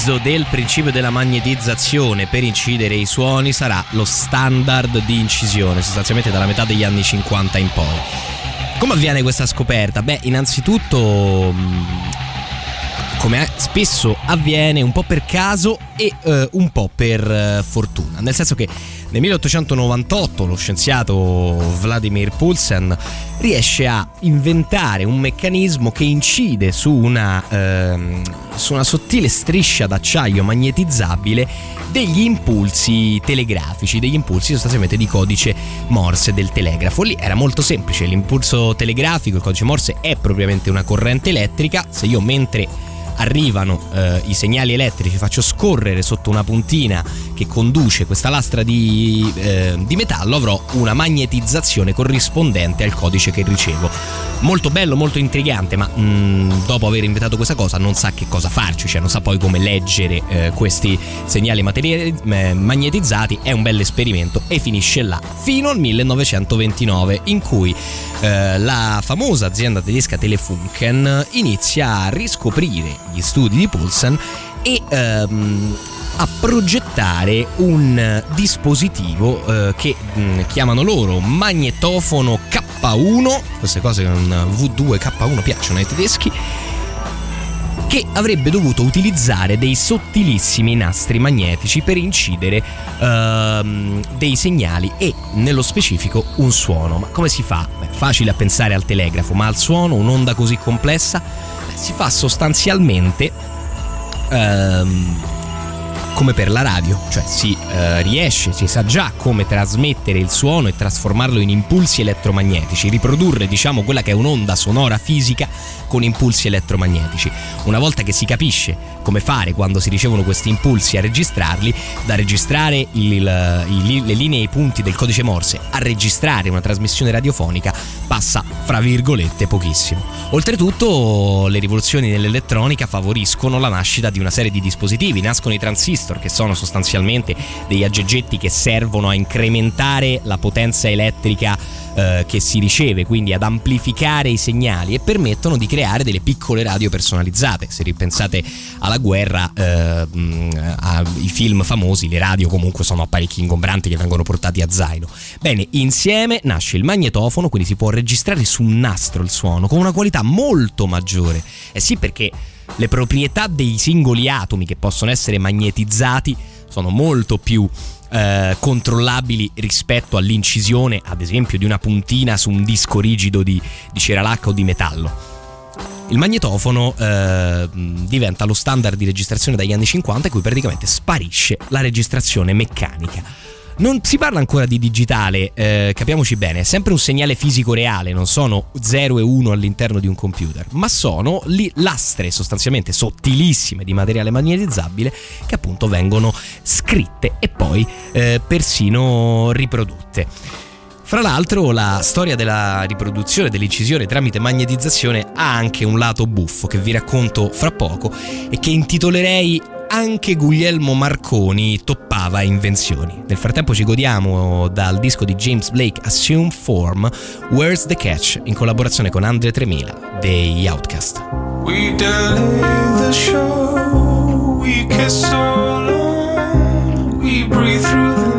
Speaker 1: L'utilizzo del principio della magnetizzazione per incidere i suoni sarà lo standard di incisione, sostanzialmente dalla metà degli anni 50 in poi. Come avviene questa scoperta? Beh, innanzitutto, come spesso avviene, un po' per caso e eh, un po' per eh, fortuna. Nel senso che nel 1898 lo scienziato Vladimir Poulsen riesce a inventare un meccanismo che incide su una, ehm, su una sottile striscia d'acciaio magnetizzabile degli impulsi telegrafici, degli impulsi sostanzialmente di codice Morse del telegrafo. Lì era molto semplice, l'impulso telegrafico, il codice Morse è propriamente una corrente elettrica, se io mentre arrivano eh, i segnali elettrici, faccio scorrere sotto una puntina che conduce questa lastra di, eh, di metallo, avrò una magnetizzazione corrispondente al codice che ricevo. Molto bello, molto intrigante, ma mh, dopo aver inventato questa cosa non sa che cosa farci, cioè non sa poi come leggere eh, questi segnali materi- eh, magnetizzati, è un bel esperimento e finisce là, fino al 1929 in cui eh, la famosa azienda tedesca Telefunken inizia a riscoprire gli studi di Poulsen e ehm, a progettare un dispositivo eh, che mh, chiamano loro magnetofono K1, queste cose con V2 K1 piacciono ai tedeschi, che avrebbe dovuto utilizzare dei sottilissimi nastri magnetici per incidere ehm, dei segnali e nello specifico un suono. Ma come si fa? Beh, facile a pensare al telegrafo, ma al suono un'onda così complessa Beh, si fa sostanzialmente ehm, come per la radio, cioè si eh, riesce, si sa già come trasmettere il suono e trasformarlo in impulsi elettromagnetici, riprodurre diciamo quella che è un'onda sonora fisica con impulsi elettromagnetici. Una volta che si capisce come fare quando si ricevono questi impulsi a registrarli, da registrare il- il- le linee e i punti del codice Morse a registrare una trasmissione radiofonica passa fra virgolette pochissimo. Oltretutto le rivoluzioni nell'elettronica favoriscono la nascita di una serie di dispositivi, nascono i transistor che sono sostanzialmente degli aggeggetti che servono a incrementare la potenza elettrica eh, che si riceve, quindi ad amplificare i segnali e permettono di creare delle piccole radio personalizzate. Se ripensate alla guerra, eh, ai film famosi, le radio comunque sono apparecchi ingombranti che vengono portati a zaino. Bene, insieme nasce il magnetofono, quindi si può registrare su un nastro il suono con una qualità molto maggiore. Eh sì, perché le proprietà dei singoli atomi che possono essere magnetizzati sono molto più eh, controllabili rispetto all'incisione, ad esempio, di una puntina su un disco rigido di, di cera lacca o di metallo. Il magnetofono eh, diventa lo standard di registrazione dagli anni 50 in cui praticamente sparisce la registrazione meccanica. Non si parla ancora di digitale, eh, capiamoci bene, è sempre un segnale fisico reale, non sono 0 e 1 all'interno di un computer, ma sono li- lastre sostanzialmente sottilissime di materiale magnetizzabile che appunto vengono scritte e poi eh, persino riprodotte. Fra l'altro la storia della riproduzione dell'incisione tramite magnetizzazione ha anche un lato buffo che vi racconto fra poco e che intitolerei anche Guglielmo Marconi toppava invenzioni. Nel frattempo ci godiamo dal disco di James Blake Assume Form Where's the Catch in collaborazione con Andre Tremila dei Outcast.
Speaker 7: We delay the show, we kiss so we breathe through the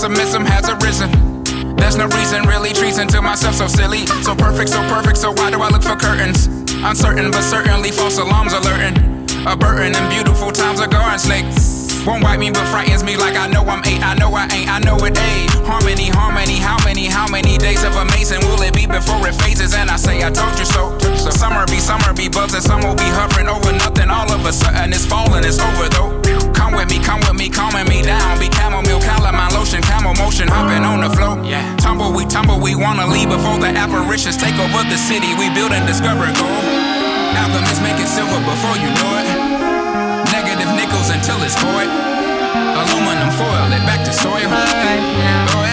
Speaker 8: pessimism has arisen. There's no reason, really treason to myself, so silly. So perfect, so perfect, so why do I look for curtains? Uncertain, but certainly false alarms alerting. A burden and beautiful times are garden snake. Won't bite me, but frightens me like I know I'm eight. I know I ain't, I know it ain't. Harmony, harmony, how many, how many days of amazing will it be before it phases? And I say, I told you so. Summer be, summer be buzzing, some will be hovering over nothing. All of a sudden it's falling, it's over though. Come with me, come with me, calming me down. Be chamomile, calamine lotion, camel motion, hopping on the float. Yeah. Tumble, we tumble, we wanna leave before the apparitions take over the city. We build and discover gold. Alchemists make it silver before you know it. Negative nickels until it's void. Aluminum foil it back to soil. Oh yeah. Where's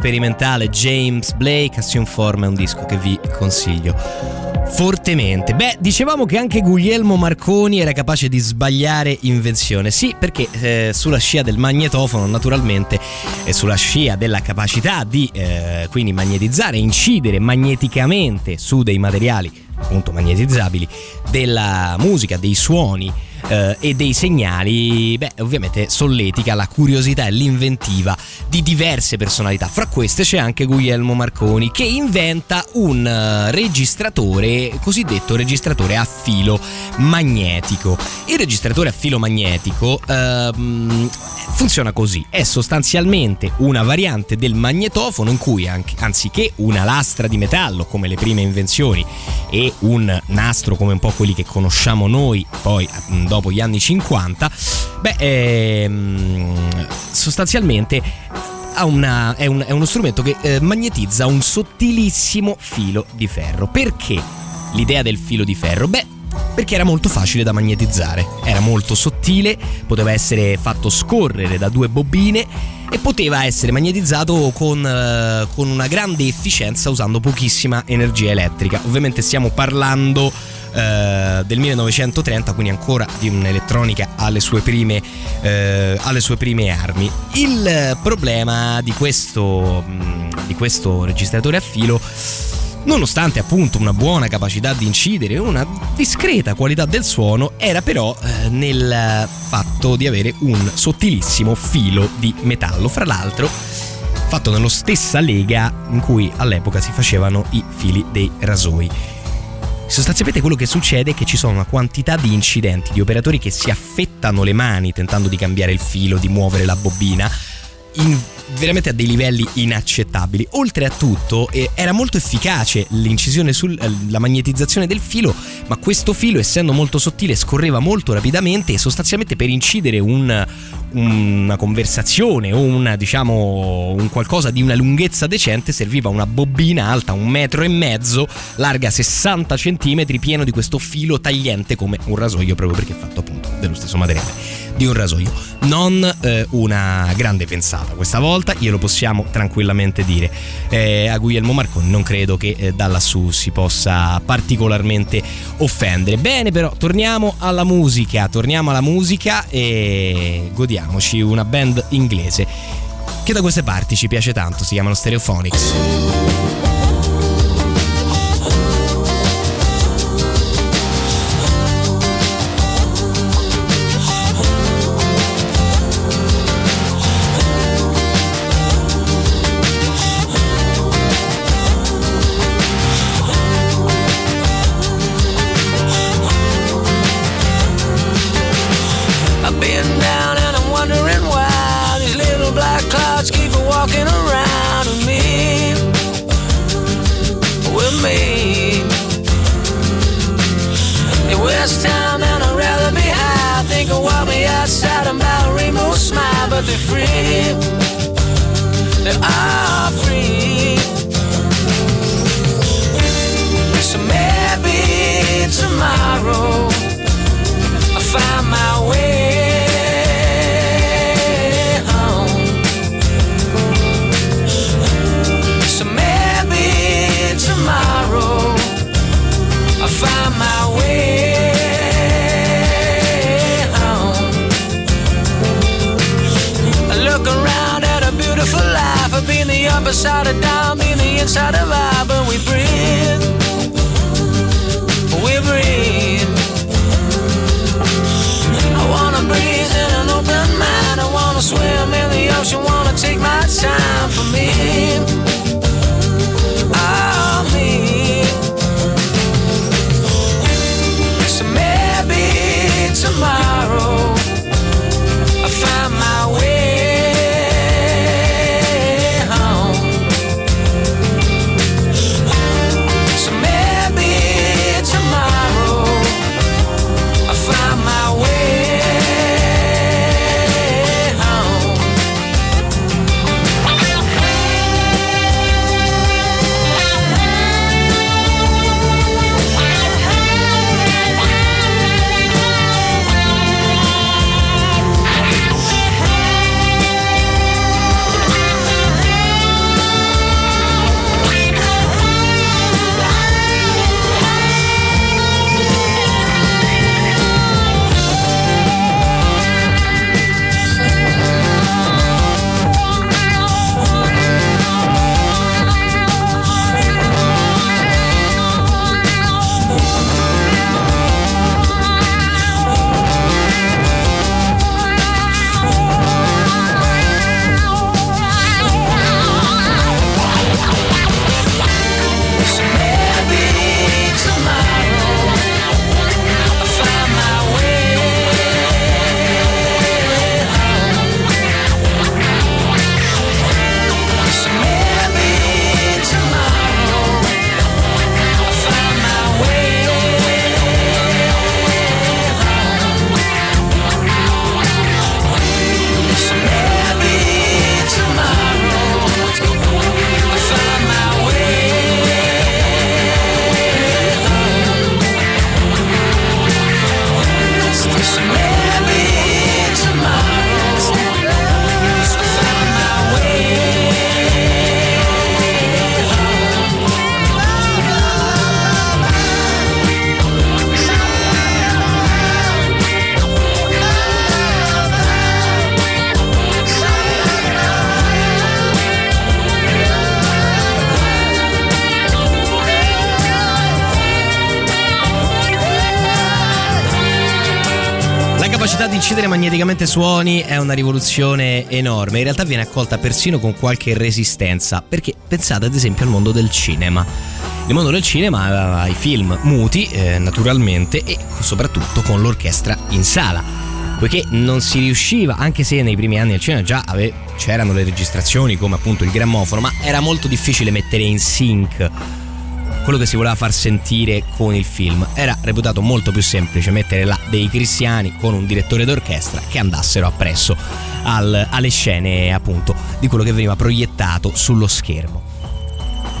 Speaker 1: sperimentale, James Blake, Assume Form è un disco che vi consiglio fortemente. Beh, dicevamo che anche Guglielmo Marconi era capace di sbagliare invenzione. Sì, perché eh, sulla scia del magnetofono, naturalmente, e sulla scia della capacità di eh, quindi magnetizzare, incidere magneticamente su dei materiali appunto magnetizzabili della musica, dei suoni eh, e dei segnali, beh, ovviamente solletica la curiosità e l'inventiva di diverse personalità. Fra queste c'è anche Guglielmo Marconi che inventa un eh, registratore, cosiddetto registratore a filo magnetico. Il registratore a filo magnetico ehm, funziona così, è sostanzialmente una variante del magnetofono in cui anche, anziché una lastra di metallo come le prime invenzioni e un nastro come un po' quelli che conosciamo noi poi mm, dopo gli anni 50, beh, ehm, sostanzialmente una- è, un- è uno strumento che eh, magnetizza un sottilissimo filo di ferro. Perché l'idea del filo di ferro? Beh, perché era molto facile da magnetizzare, era molto sottile, poteva essere fatto scorrere da due bobine e poteva essere magnetizzato con, eh, con una grande efficienza usando pochissima energia elettrica. Ovviamente stiamo parlando eh, del 1930, quindi ancora di un'elettronica alle sue prime, eh, alle sue prime armi. Il problema di questo, mh, di questo registratore a filo Nonostante appunto una buona capacità di incidere e una discreta qualità del suono, era però eh, nel fatto di avere un sottilissimo filo di metallo, fra l'altro fatto nella stessa lega in cui all'epoca si facevano i fili dei rasoi. Sostanzialmente quello che succede è che ci sono una quantità di incidenti, di operatori che si affettano le mani tentando di cambiare il filo, di muovere la bobina, in- veramente a dei livelli inaccettabili. Oltre a tutto, eh, era molto efficace l'incisione sulla magnetizzazione del filo, ma questo filo, essendo molto sottile, scorreva molto rapidamente e sostanzialmente per incidere un- una conversazione o una, diciamo, un qualcosa di una lunghezza decente serviva una bobina alta un metro e mezzo, larga 60 centimetri, pieno di questo filo tagliente come un rasoio, proprio perché è fatto appunto dello stesso materiale di un rasoio. Non eh, una grande pensata questa volta, glielo possiamo tranquillamente dire. Eh, a Guglielmo Marconi non credo che eh, da lassù si possa particolarmente offendere. Bene, però torniamo alla musica, torniamo alla musica e godiamoci una band inglese che da queste parti ci piace tanto, si chiamano Stereophonics.
Speaker 9: but they're free. They are free. So maybe tomorrow I'll find upper side of down, been the inside of I, but we breathe. We breathe. I wanna breathe in an open mind. I wanna swim in the ocean. Wanna take my time for me.
Speaker 1: Capacità di incidere magneticamente suoni è una rivoluzione enorme, in realtà viene accolta persino con qualche resistenza, perché pensate ad esempio al mondo del cinema. Il mondo del cinema aveva i film muti, eh, naturalmente, e soprattutto con l'orchestra in sala, poiché non si riusciva, anche se nei primi anni del cinema già ave- c'erano le registrazioni come appunto il grammofono, ma era molto difficile mettere in sync quello che si voleva far sentire con il film. Era reputato molto più semplice mettere là dei cristiani con un direttore d'orchestra che andassero appresso al- alle scene appunto di quello che veniva proiettato sullo schermo.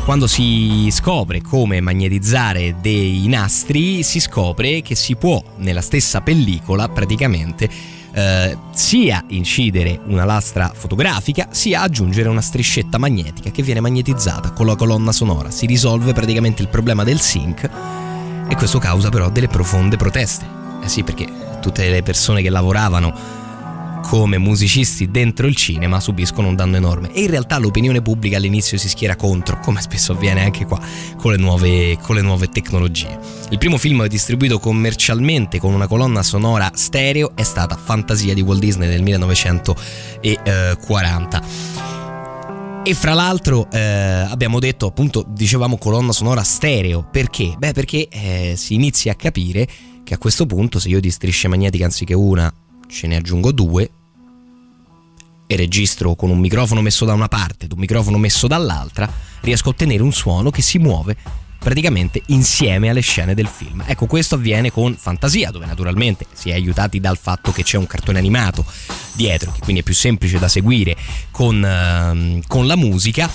Speaker 1: Quando si scopre come magnetizzare dei nastri, si scopre che si può nella stessa pellicola praticamente eh, sia incidere una lastra fotografica sia aggiungere una striscetta magnetica che viene magnetizzata con la colonna sonora. Si risolve praticamente il problema del sync e questo causa però delle profonde proteste. Eh sì, perché tutte le persone che lavoravano come musicisti dentro il cinema subiscono un danno enorme e in realtà l'opinione pubblica all'inizio si schiera contro, come spesso avviene anche qua con le nuove, con le nuove tecnologie. Il primo film distribuito commercialmente con una colonna sonora stereo è stata Fantasia di Walt Disney del 1940. E fra l'altro eh, abbiamo detto appunto, dicevamo colonna sonora stereo, perché? Beh perché eh, si inizia a capire che a questo punto se io di strisce magnetiche anziché una ce ne aggiungo due e registro con un microfono messo da una parte ed un microfono messo dall'altra, riesco a ottenere un suono che si muove praticamente insieme alle scene del film. Ecco, questo avviene con Fantasia, dove naturalmente si è aiutati dal fatto che c'è un cartone animato dietro, che quindi è più semplice da seguire con, ehm, con la musica.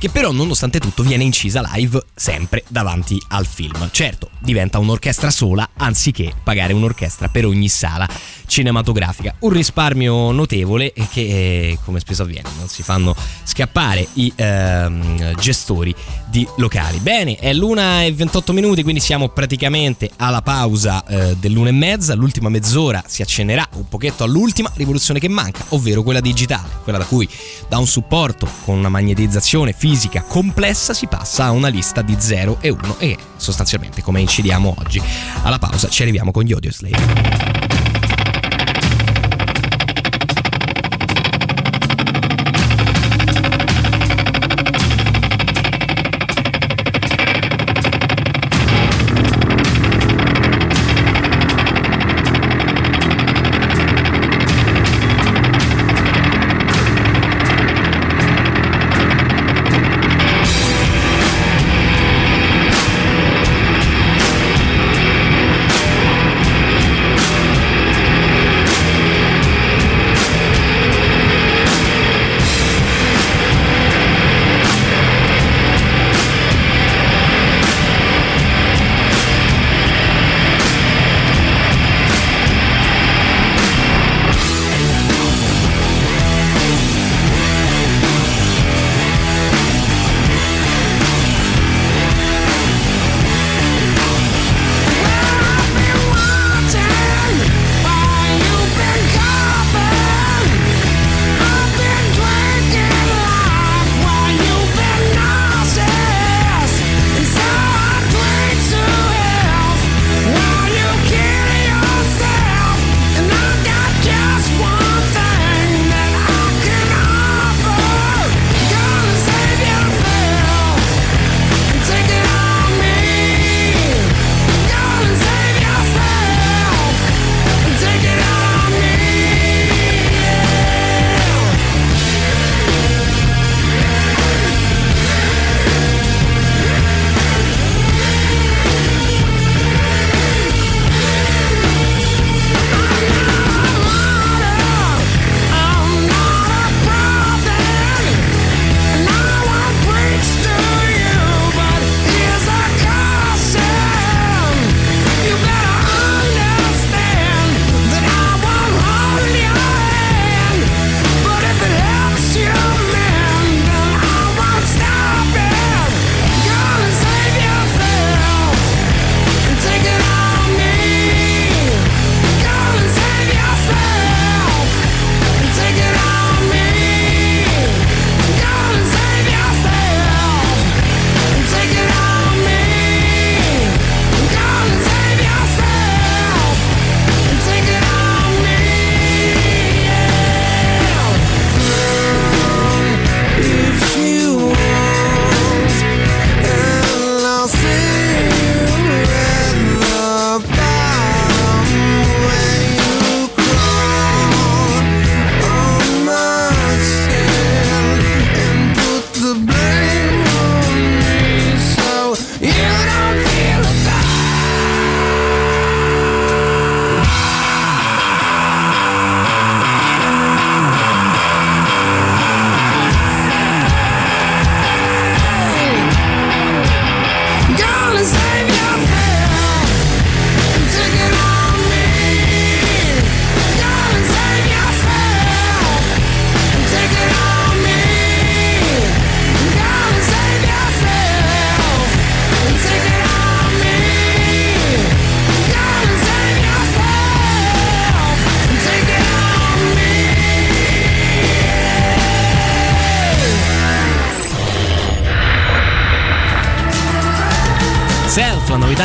Speaker 6: Che però nonostante tutto viene incisa live sempre davanti al film. Certo, diventa un'orchestra sola anziché pagare un'orchestra per ogni sala cinematografica. Un risparmio notevole che, eh, come spesso avviene, non si fanno scappare i ehm, gestori di locali. Bene, è l'una e 28 minuti, quindi siamo praticamente alla pausa eh, dell'una e mezza. L'ultima mezz'ora si accennerà un pochetto all'ultima rivoluzione che manca, ovvero quella digitale, quella da cui da un supporto con una magnetizzazione fisica complessa si passa a una lista di 0 e 1 e sostanzialmente come incidiamo oggi. Alla pausa ci arriviamo con gli Audio Slave.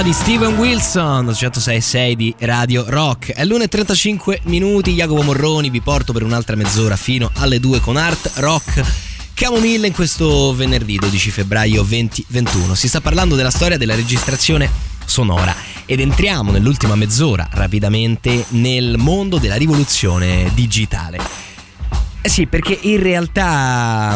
Speaker 6: Di Steven Wilson, 106.6 di Radio Rock. È l'1.35 minuti, Jacopo Morroni vi porto per un'altra mezz'ora fino alle 2 con Art Rock. Camomille in questo venerdì 12 febbraio 2021. Si sta parlando della storia della registrazione sonora ed entriamo nell'ultima mezz'ora rapidamente nel mondo della rivoluzione digitale. Eh sì, perché in realtà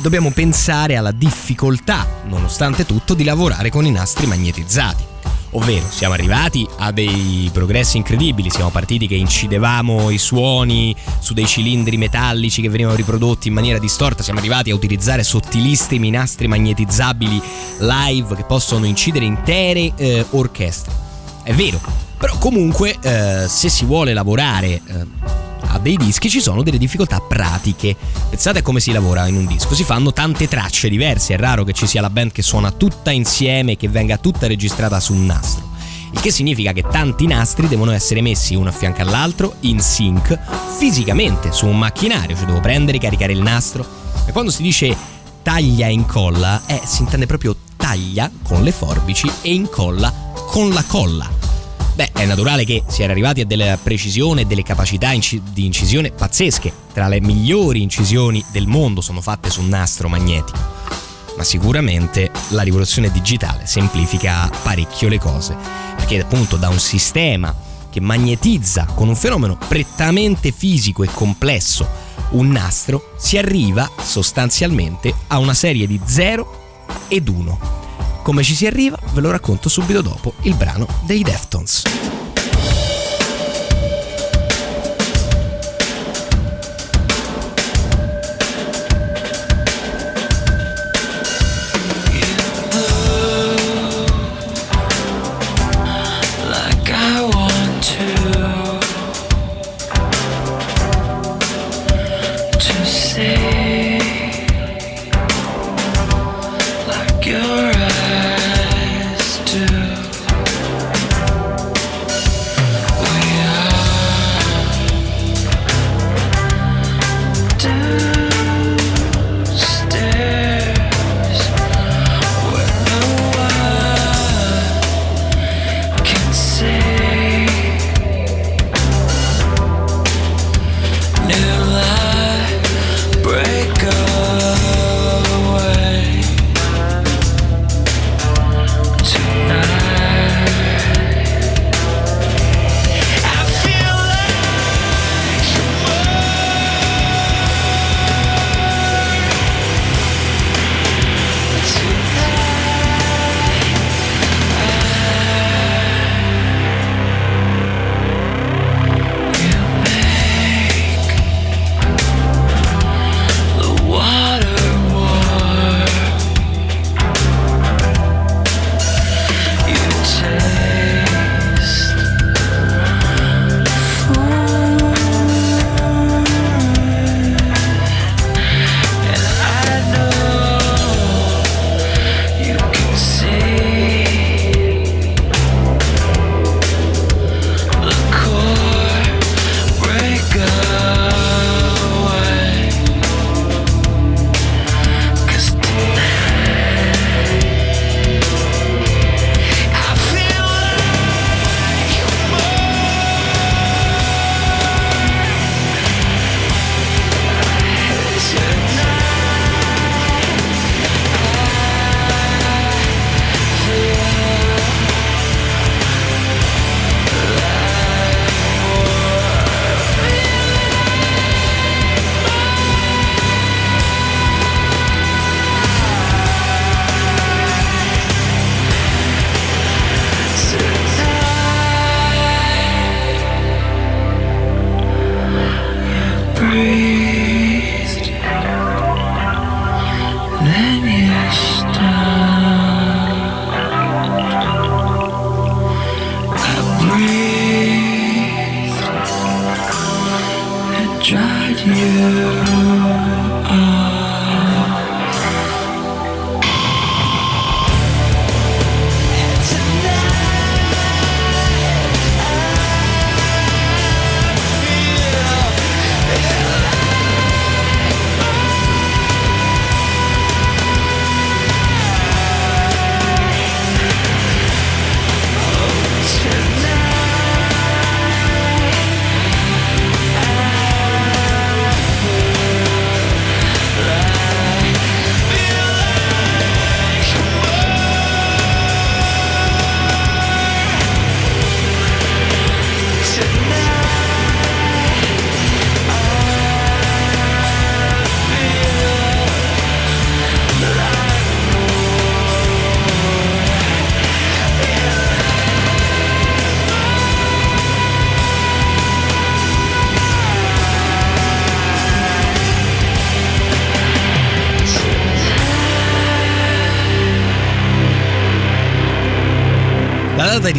Speaker 6: dobbiamo pensare alla difficoltà, nonostante tutto, di lavorare con i nastri magnetizzati.
Speaker 1: Ovvero siamo arrivati a dei progressi incredibili, siamo partiti che incidevamo i suoni su dei cilindri metallici che venivano riprodotti in maniera distorta, siamo arrivati a utilizzare sottilissimi nastri magnetizzabili live che possono incidere intere eh, orchestre. È vero, però comunque eh, se si vuole lavorare eh, a dei dischi ci sono delle difficoltà pratiche. Pensate a come si lavora in un disco, si fanno tante tracce diverse, è raro che ci sia la band che suona tutta insieme e che venga tutta registrata su un nastro. Il che significa che tanti nastri devono essere messi uno a fianco all'altro, in sync, fisicamente, su un macchinario, cioè devo prendere caricare il nastro. E quando si dice taglia e incolla, eh, si intende proprio taglia con le forbici e incolla con la colla. Beh, è naturale che si era arrivati a delle precisione e delle capacità inci- di incisione pazzesche. Tra le migliori incisioni del mondo sono fatte su nastro magnetico. Ma sicuramente la rivoluzione digitale semplifica parecchio le cose, perché appunto da un sistema che magnetizza con un fenomeno prettamente fisico e complesso un nastro, si arriva sostanzialmente a una serie di 0 ed 1 come ci si arriva ve lo racconto subito dopo il brano dei Deftones.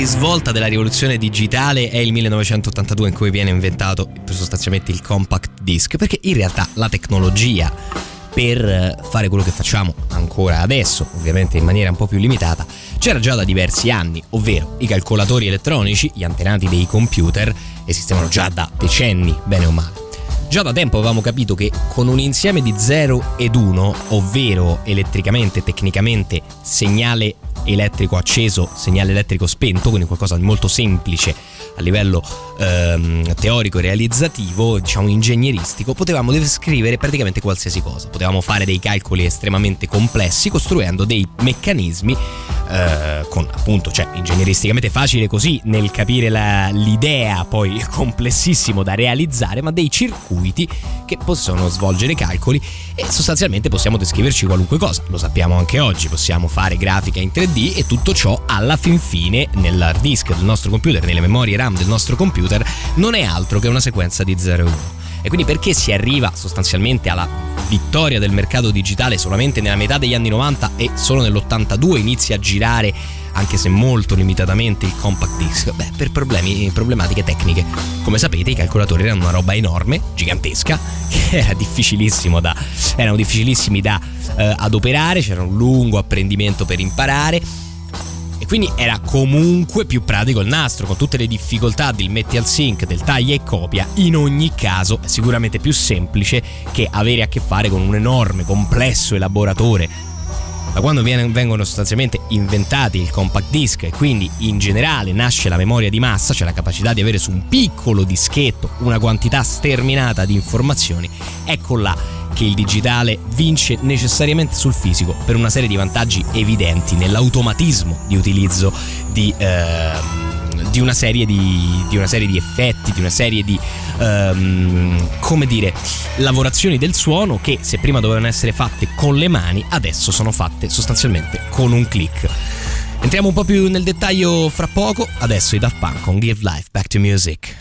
Speaker 1: Svolta della rivoluzione digitale è il 1982 in cui viene inventato sostanzialmente il compact disc, perché in realtà la tecnologia per fare quello che facciamo ancora adesso, ovviamente in maniera un po' più limitata, c'era già da diversi anni, ovvero i calcolatori elettronici, gli antenati dei computer, esistevano già da decenni, bene o male. Già da tempo avevamo capito che con un insieme di 0 ed 1, ovvero elettricamente, tecnicamente, segnale elettrico acceso, segnale elettrico spento, quindi qualcosa di molto semplice a livello ehm, teorico e realizzativo, diciamo ingegneristico, potevamo descrivere praticamente qualsiasi cosa. Potevamo fare dei calcoli estremamente complessi costruendo dei meccanismi eh, con appunto, cioè ingegneristicamente facile così nel capire la, l'idea, poi complessissimo da realizzare, ma dei circuiti che possono svolgere calcoli e sostanzialmente possiamo descriverci qualunque cosa. Lo sappiamo anche oggi, possiamo fare grafica in 3D e tutto ciò alla fin fine nell'hard disk del nostro computer, nelle memorie RAM del nostro computer, non è altro che una sequenza di 0 e 1. E quindi perché si arriva sostanzialmente alla vittoria del mercato digitale solamente nella metà degli anni 90 e solo nell'82 inizia a girare anche se molto limitatamente il compact disc? Beh, per problemi, problematiche tecniche. Come sapete, i calcolatori erano una roba enorme, gigantesca, che era difficilissimo da, erano difficilissimi da eh, adoperare, c'era un lungo apprendimento per imparare e quindi era comunque più pratico il nastro, con tutte le difficoltà del metti al sync, del taglia e copia, in ogni caso è sicuramente più semplice che avere a che fare con un enorme, complesso elaboratore. Da quando viene- vengono sostanzialmente inventati il compact disc e quindi in generale nasce la memoria di massa, cioè la capacità di avere su un piccolo dischetto una quantità sterminata di informazioni, ecco là che il digitale vince necessariamente sul fisico per una serie di vantaggi evidenti nell'automatismo di utilizzo di, ehm, di una, serie di, di una serie di effetti, di una serie di ehm, come dire lavorazioni del suono che se prima dovevano essere fatte con le mani adesso sono fatte sostanzialmente con un click. Entriamo un po' più nel dettaglio fra poco, adesso i Daft Punk con Give Life Back to Music.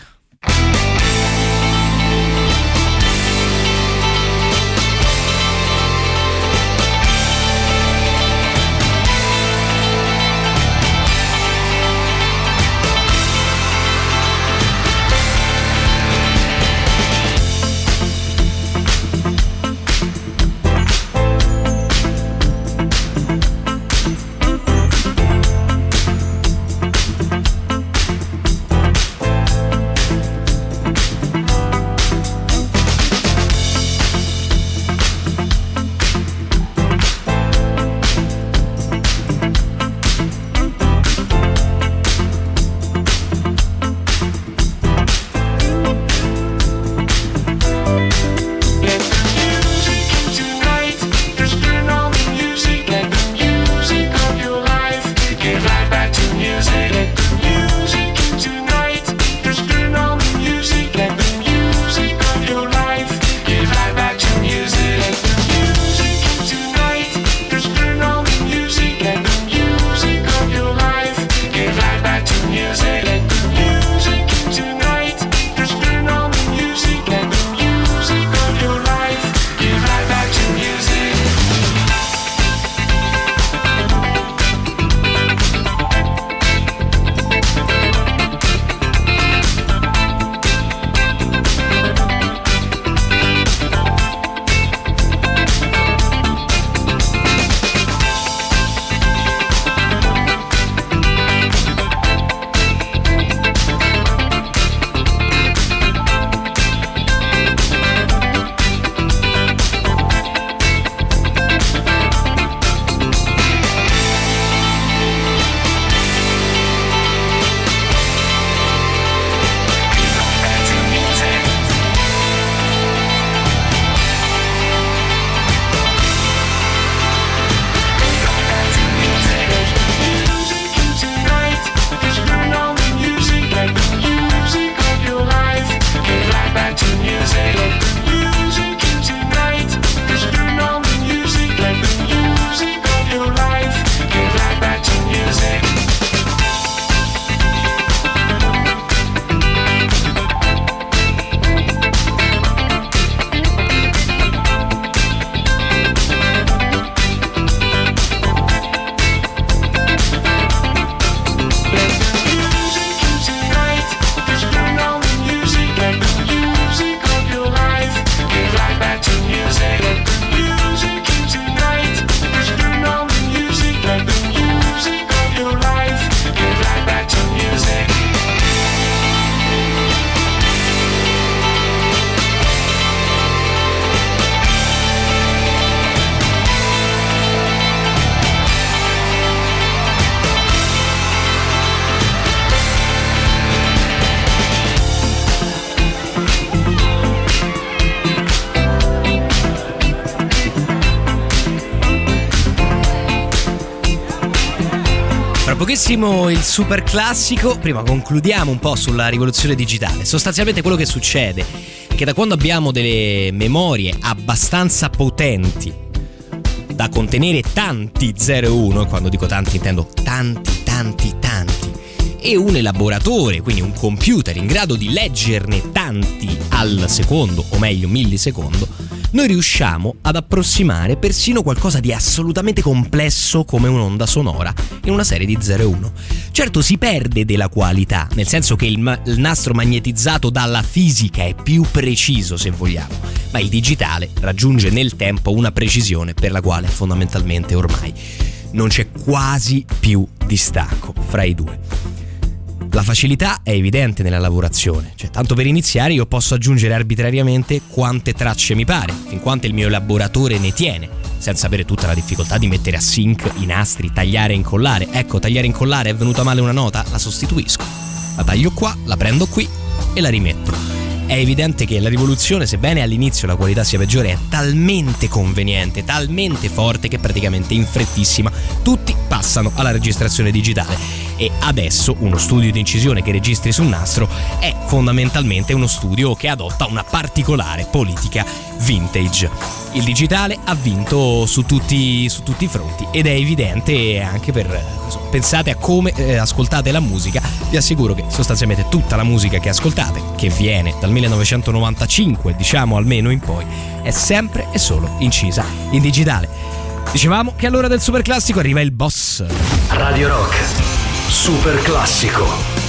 Speaker 1: Pochissimo il super classico, prima concludiamo un po' sulla rivoluzione digitale. Sostanzialmente quello che succede è che da quando abbiamo delle memorie abbastanza potenti da contenere tanti 0 e 1, quando dico tanti intendo tanti, tanti, tanti, e un elaboratore, quindi un computer in grado di leggerne tanti al secondo, o meglio millisecondo, noi riusciamo ad approssimare persino qualcosa di assolutamente complesso come un'onda sonora in una serie di 0 e 1. Certo si perde della qualità, nel senso che il, ma- il nastro magnetizzato dalla fisica è più preciso se vogliamo, ma il digitale raggiunge nel tempo una precisione per la quale fondamentalmente ormai non c'è quasi più distacco fra i due. La facilità è evidente nella lavorazione, cioè tanto per iniziare io posso aggiungere arbitrariamente quante tracce mi pare, fin quanto il mio elaboratore ne tiene, senza avere tutta la difficoltà di mettere a sync i nastri, tagliare e incollare. Ecco, tagliare e incollare è venuta male una nota, la sostituisco. La taglio qua, la prendo qui e la rimetto. È evidente che la rivoluzione, sebbene all'inizio la qualità sia peggiore, è talmente conveniente, talmente forte che praticamente in frettissima tutti passano alla registrazione digitale. E adesso uno studio di incisione che registri su un nastro è fondamentalmente uno studio che adotta una particolare politica vintage. Il digitale ha vinto su tutti, su tutti i fronti ed è evidente anche per... insomma, pensate a come eh, ascoltate la musica, vi assicuro che sostanzialmente tutta la musica che ascoltate, che viene dal 1995 diciamo almeno in poi, è sempre e solo incisa in digitale. Dicevamo che all'ora del super classico arriva il boss.
Speaker 5: Radio Rock, super classico.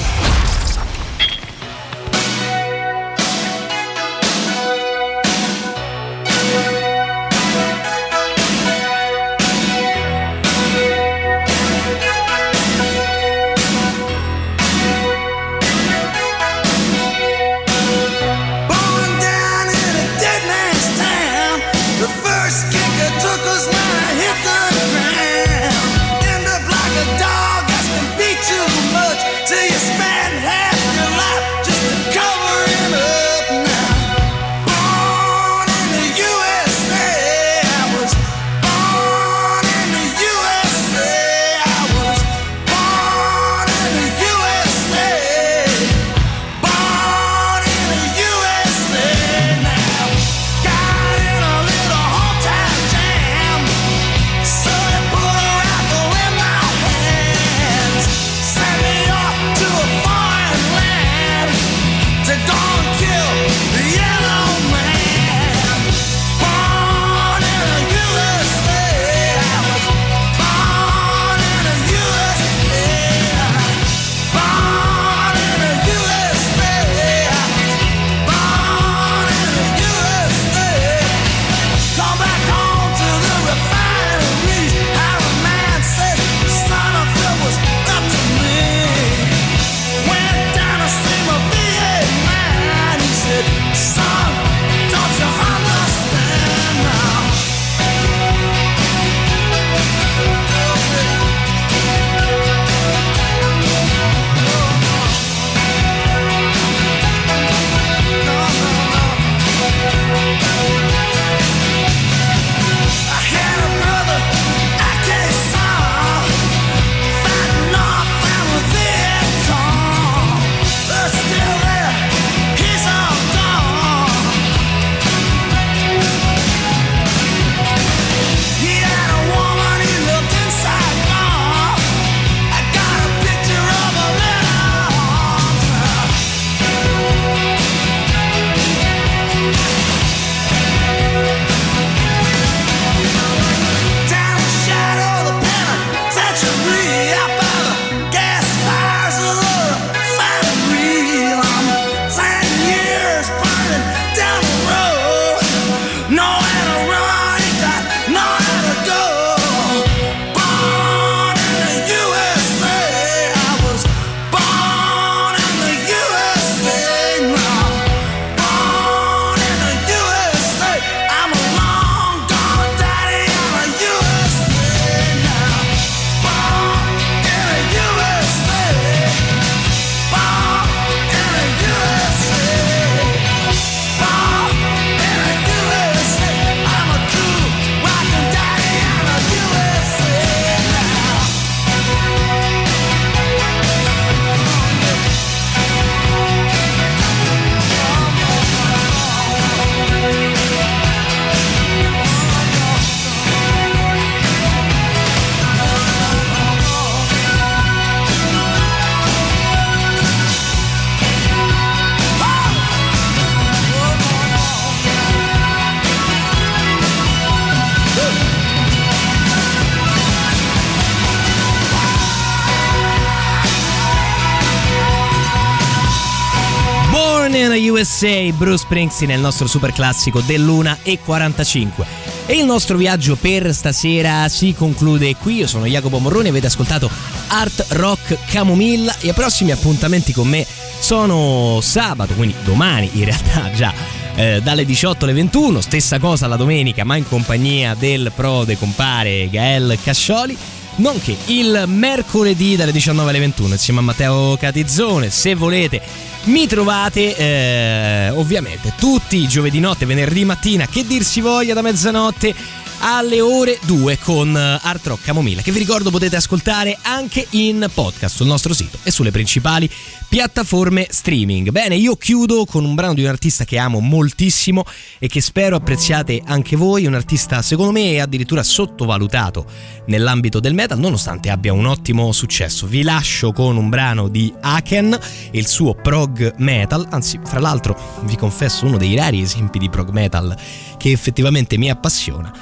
Speaker 7: USA, Bruce Springsteen il nostro super classico dell'1 e 45. E il nostro viaggio per stasera si conclude qui. Io sono Jacopo Morroni, avete ascoltato Art Rock Camomilla i prossimi appuntamenti con me sono sabato, quindi domani in realtà già eh, dalle 18 alle 21, stessa cosa la domenica, ma in compagnia del prode compare Gael Cascioli. Nonché il mercoledì dalle 19 alle 21 insieme a Matteo Catizzone. Se volete, mi trovate eh, ovviamente tutti i giovedì notte, venerdì mattina, che dir si voglia da mezzanotte alle ore 2 con eh, Art Rock Camomilla, che vi ricordo potete ascoltare anche in podcast sul nostro sito e sulle principali piattaforme streaming. Bene, io chiudo con un brano di un artista che amo moltissimo e che spero apprezziate anche voi, un artista secondo me addirittura sottovalutato nell'ambito del metal, nonostante abbia un ottimo successo. Vi lascio con un brano di Aken, il suo prog metal, anzi, fra l'altro, vi confesso uno dei rari esempi di prog metal che effettivamente mi appassiona.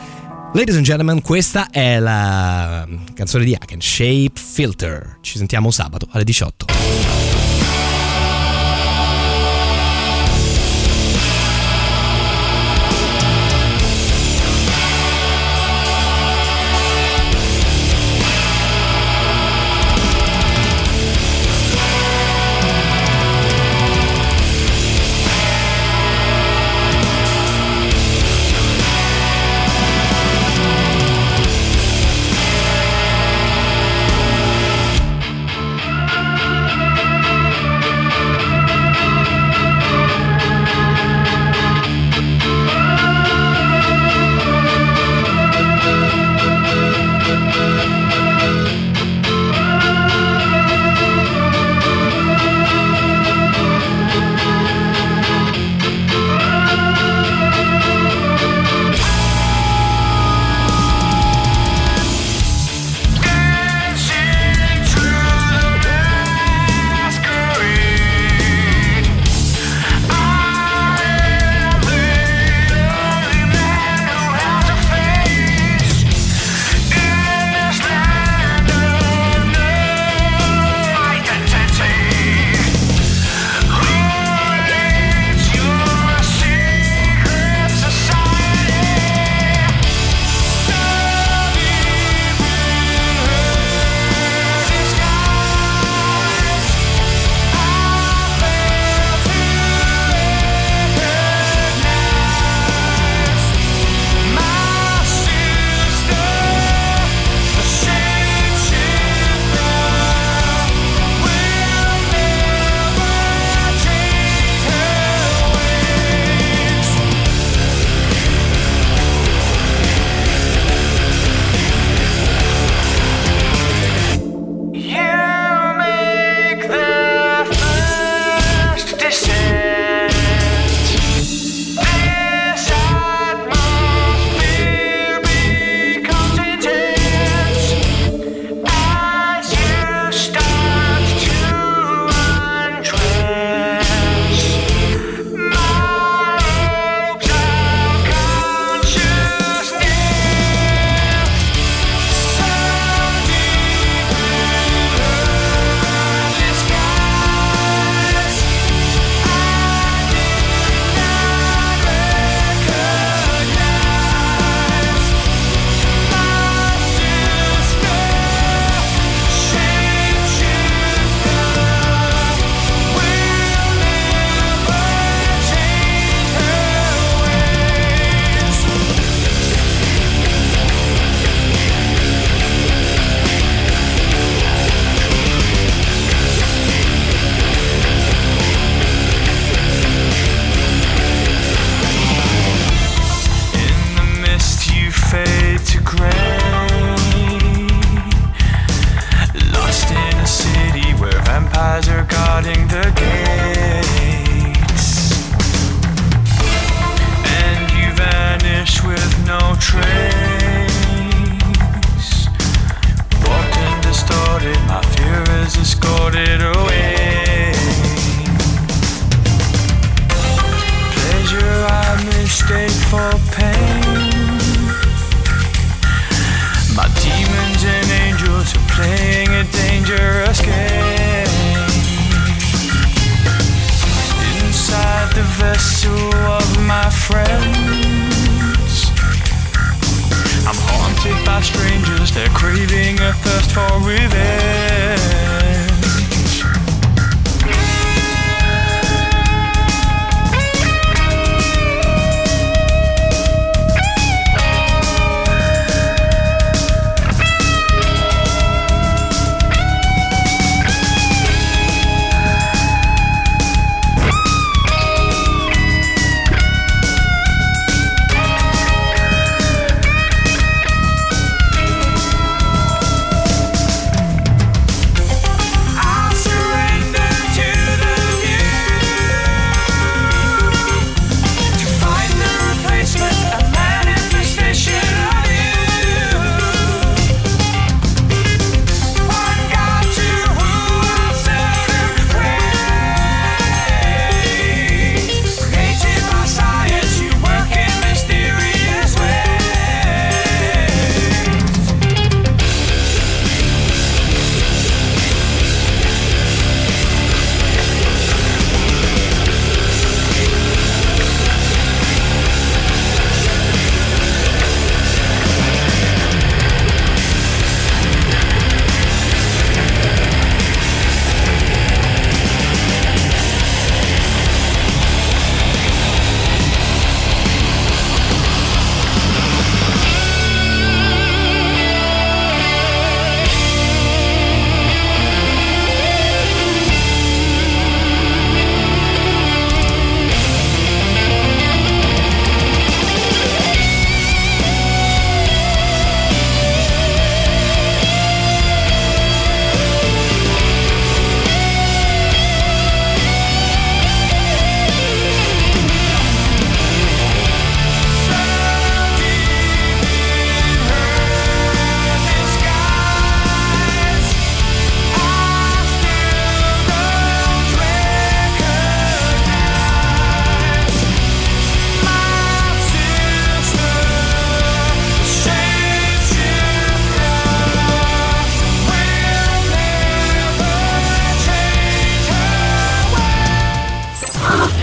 Speaker 7: Ladies and gentlemen, questa è la canzone di Aken, Shape Filter. Ci sentiamo sabato alle 18.